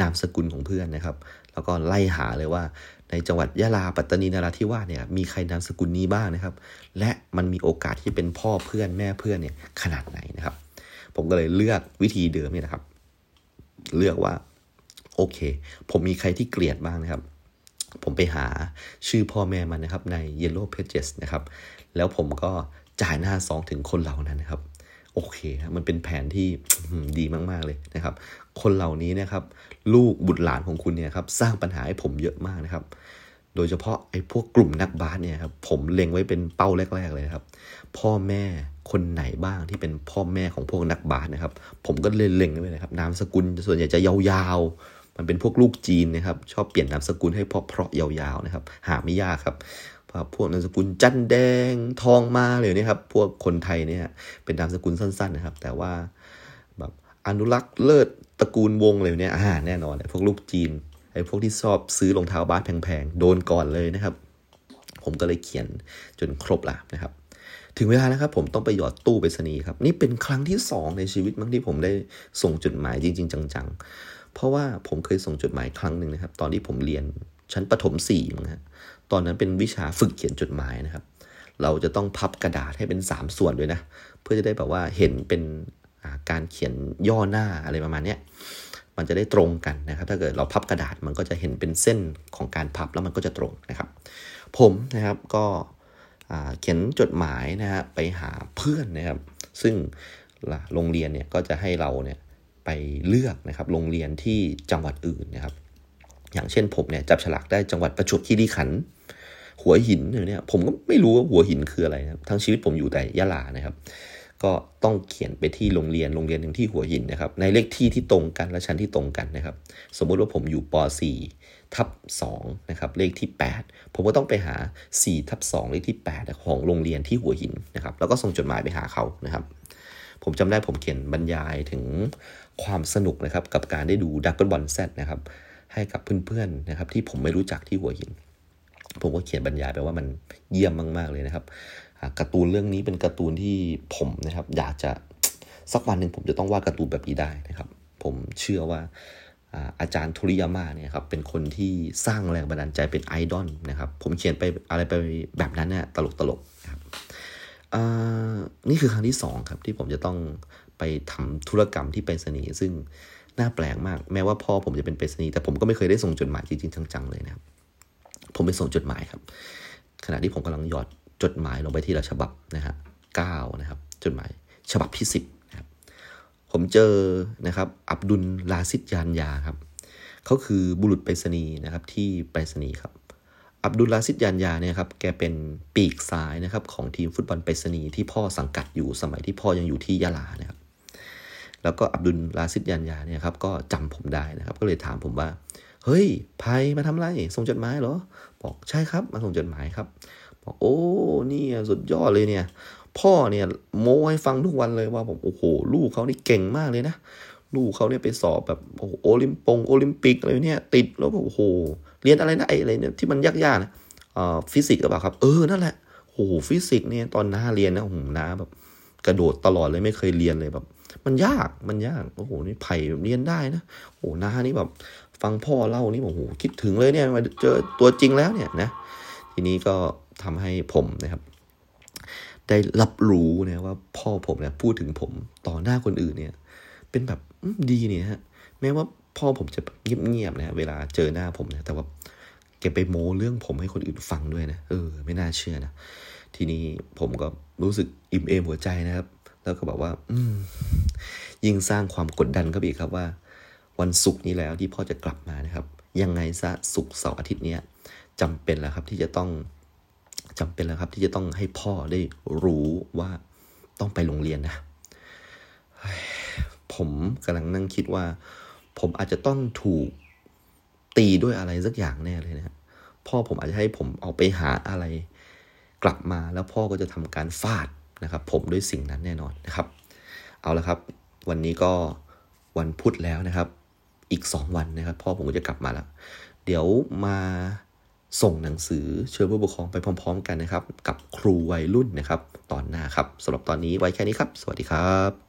นามสกุลของเพื่อนนะครับ แล้วก็ไล่หาเลยว่า ในจังหวัดยะลาปัตตานีนาราธิวาสเนี่ยมีใครนามสกุลนี้บ้างนะครับ และมันมีโอกาสที่เป็นพ่อเพื่อนแม่เพื่อนเนี่ยขนาดไหนนะครับ ผมก็เลยเลือกวิธีเดิมนี่นะครับ เลือกว่า โอเค ผมมีใครที่เกลียดบ้างนะครับ ผมไปหาชื่อพ่อแม่มันนะครับใน Yellow Pages นะครับ แล้วผมก็จ่ายหน้าซองถึงคนเหล่านั้นนะครับ โอเคมันเป็นแผนที่ดีมาก ๆ เลยนะครับ คนเหล่านี้นะครับ ลูกบุตรหลานของคุณเนี่ยครับ สร้างปัญหาให้ผมเยอะมากนะครับ โดยเฉพาะไอ้พวกกลุ่มนักบาสเนี่ยครับ ผมเล็งไว้เป็นเป้าแรก ๆ เลยครับ พ่อแม่คนไหนบ้างที่เป็นพ่อแม่ของพวกนักบาสนะครับ ผมก็เล็งไว้เลยครับ นามสกุลส่วนใหญ่จะยาวๆ มันเป็นพวกลูกจีนนะครับ ชอบเปลี่ยนนามสกุลให้เพราะๆยาวๆนะครับ หาไม่ยากครับพวกนามสกุลจันแดงทองมาเลยนี่ครับ พวกคนไทยเนี่ยเป็นนามสกุลสั้น ๆ นะครับ แต่ว่าแบบอนุรักษ์เลิศตระกูลวงเลยเนี่ยอ่าแน่นอนพวกลูกจีนไอ้พวกที่ชอบซื้อรองเท้าบาสแพงๆ โดนก่อนเลยนะครับ ผมก็เลยเขียนจนครบละนะครับ ถึงเวลานะครับ ผมต้องไปหยอดตู้ไปรษณีย์ครับ นี่เป็นครั้งที่สองในชีวิตมั้งที่ผมได้ส่งจดหมายจริง ๆ จังๆ เพราะว่าผมเคยส่งจดหมายครั้งหนึ่งนะครับ ตอนที่ผมเรียนชั้นประถมสี่มั้งฮะตอนนั้นเป็นวิชาฝึกเขียนจดหมายนะครับ เราจะต้องพับกระดาษให้เป็น 3 ส่วนด้วยนะ เพื่อจะได้แบบว่าเห็นเป็นการเขียนย่อหน้าอะไรประมาณนี้มันจะได้ตรงกันนะครับ ถ้าเกิดเราพับกระดาษมันก็จะเห็นเป็นเส้นของการพับแล้วมันก็จะตรงนะครับ ผมนะครับก็เขียนจดหมายนะฮะไปหาเพื่อนนะครับ ซึ่งโรงเรียนเนี่ยก็จะให้เราเนี่ย ไปเลือกนะครับโรงเรียนที่จังหวัดอื่นนะครับ อย่างเช่นผมเนี่ยจับฉลากได้จังหวัดประจวบคีรีขันธ์หัวหินเนี่ยผมก็ไม่รู้ว่าหัวหินคืออะไรนะทั้งชีวิตผมอยู่แต่ยะลานะครับ ก็ต้องเขียนไปที่โรงเรียนโรงเรียนหนึ่งที่หัวหินนะครับ ในเลขที่ที่ตรงกันและชั้นที่ตรงกันนะครับ สมมุติว่าผมอยู่ป .4 ทับ2นะครับเลขที่ 8 ผมก็ต้องไปหา 4 ทับ2เลขที่ 8 ของโรงเรียนที่หัวหินนะครับ แล้วก็ส่งจดหมายไปหาเขานะครับ ผมจำได้ผมเขียนบรรยายถึง ความสนุกนะครับกับการได้ดูดักเบิลบอลแซดนะครับให้กับเพื่อนๆนะครับที่ผมไม่รู้จักที่หัวหิน ผมก็เขียนบรรยายไปว่ามันเยี่ยมมากๆเลยนะครับการ์ตูนเรื่องนี้เป็นการ์ตูนที่ผมนะครับอยากจะสักวันหนึ่งผมจะต้องวาดการ์ตูนแบบนี้ได้นะครับ ผมเชื่อว่าอาจารย์ทุริยาม่าเนี่ยครับเป็นคนที่สร้างแรงบันดาลใจเป็นไอดอลนะครับผมเขียนไปอะไรไปแบบนั้นเนี่ยตลกตลกนะครับนี่คือครั้งที่สองครับที่ผมจะต้อง ไปทำธุรกรรมที่ไปรษณีย์ซึ่งน่าแปลกมาก แม้ว่าพ่อผมจะเป็นไปรษณีย์แต่ผมก็ไม่เคยได้ส่งจดหมายจริงๆจังๆเลยนะครับ ผมไปส่งจดหมายครับ ขณะที่ผมกำลังหยอดจดหมายลงไปที่ละฉบับนะฮะเก้านะครับ จดหมายฉบับที่สิบนะครับ ผมเจอนะครับ อับดุลลาซิดยานยาครับเขาคือบุรุษไปรษณีย์นะครับที่ไปรษณีย์ครับอับดุลลาซิดยานยาเนี่ยครับ แกเป็นปีกซ้ายนะครับของทีมฟุตบอลไปรษณีย์ที่พ่อสังกัดอยู่สมัยที่พ่อยังอยู่ที่ยะลานะครับ แล้วก็อับดุลลาซิดยานยาเนี่ยครับก็จำผมได้นะครับ ก็เลยถามผมว่า เฮ้ยไผ่มาทำไร ส่งจดหมายเหรอ บอกใช่ครับ มาส่งจดหมายครับ บอกโอ้นี่สุดยอดเลยเนี่ย พ่อเนี่ยโม้ให้ฟังทุกวันเลยว่าผมโอ้โห ลูกเขานี่เก่งมากเลยนะ ลูกเขาเนี่ยไปสอบแบบโอ้โอลิมปงโอลิมปิกอะไรเนี่ย ติดแล้วโอ้โห เรียนอะไรนะไออะไรเนี่ยที่มันยากๆนะฟิสิกส์หรือเปล่าครับ เออ นั่นแหละ โอ้โห ฟิสิกส์เนี่ยตอนน้าเรียนนะโอ้โหน้าแบบกระโดดตลอดเลยไม่เคยเรียนเลยแบบ มันยากมันยากโอ้โหนี่ไผ่เรียนได้นะโอ้น้านี่แบบฟังพ่อเล่านี่โอ้โหคิดถึงเลยเนี่ยมาเจอตัวจริงแล้วเนี่ยนะทีนี้ก็ทำให้ผมนะครับ ได้รับรู้นะว่าพ่อผมเนี่ยพูดถึงผมต่อหน้าคนอื่นเนี่ย เป็นแบบดีเนี่ยฮะแม้ว่าพ่อผมจะเงียบๆนะเวลาเจอหน้าผมนะแต่ว่าแกไปโม้เรื่องผมให้คนอื่นฟังด้วยนะเออ ไม่น่าเชื่อนะทีนี้ผมก็รู้สึกอิ่มเอมหัวใจนะครับ แล้วก็บอกว่า อืม ยิ่งสร้างความกดดันก็อีกครับว่า วันศุกร์นี้แล้วที่พ่อจะกลับมานะครับ ยังไงซะศุกร์เสาร์อาทิตย์เนี้ยจำเป็นแล้วครับที่จะต้องจำเป็นแล้วครับ ที่จะต้องให้พ่อได้รู้ว่าต้องไปโรงเรียนนะ ผมกำลังนั่งคิดว่า ผมอาจจะต้องถูกตีด้วยอะไรสักอย่างแน่เลยนะพ่อผมอาจจะให้ผมเอาไปหาอะไร กลับมาแล้วพ่อก็จะทำการฟาด นะครับ ผมด้วยสิ่งนั้นแน่นอนนะครับ เอาละครับ วันนี้ก็วันพุธแล้วนะครับ อีกสองวันนะครับ พ่อผมก็จะกลับมาแล้ว เดี๋ยวมาส่งหนังสือเชิญผู้ปกครองไปพร้อม ๆ กันนะครับ กับครูวัยรุ่นนะครับ ตอนหน้าครับสำหรับตอนนี้ไว้แค่นี้ครับ สวัสดีครับ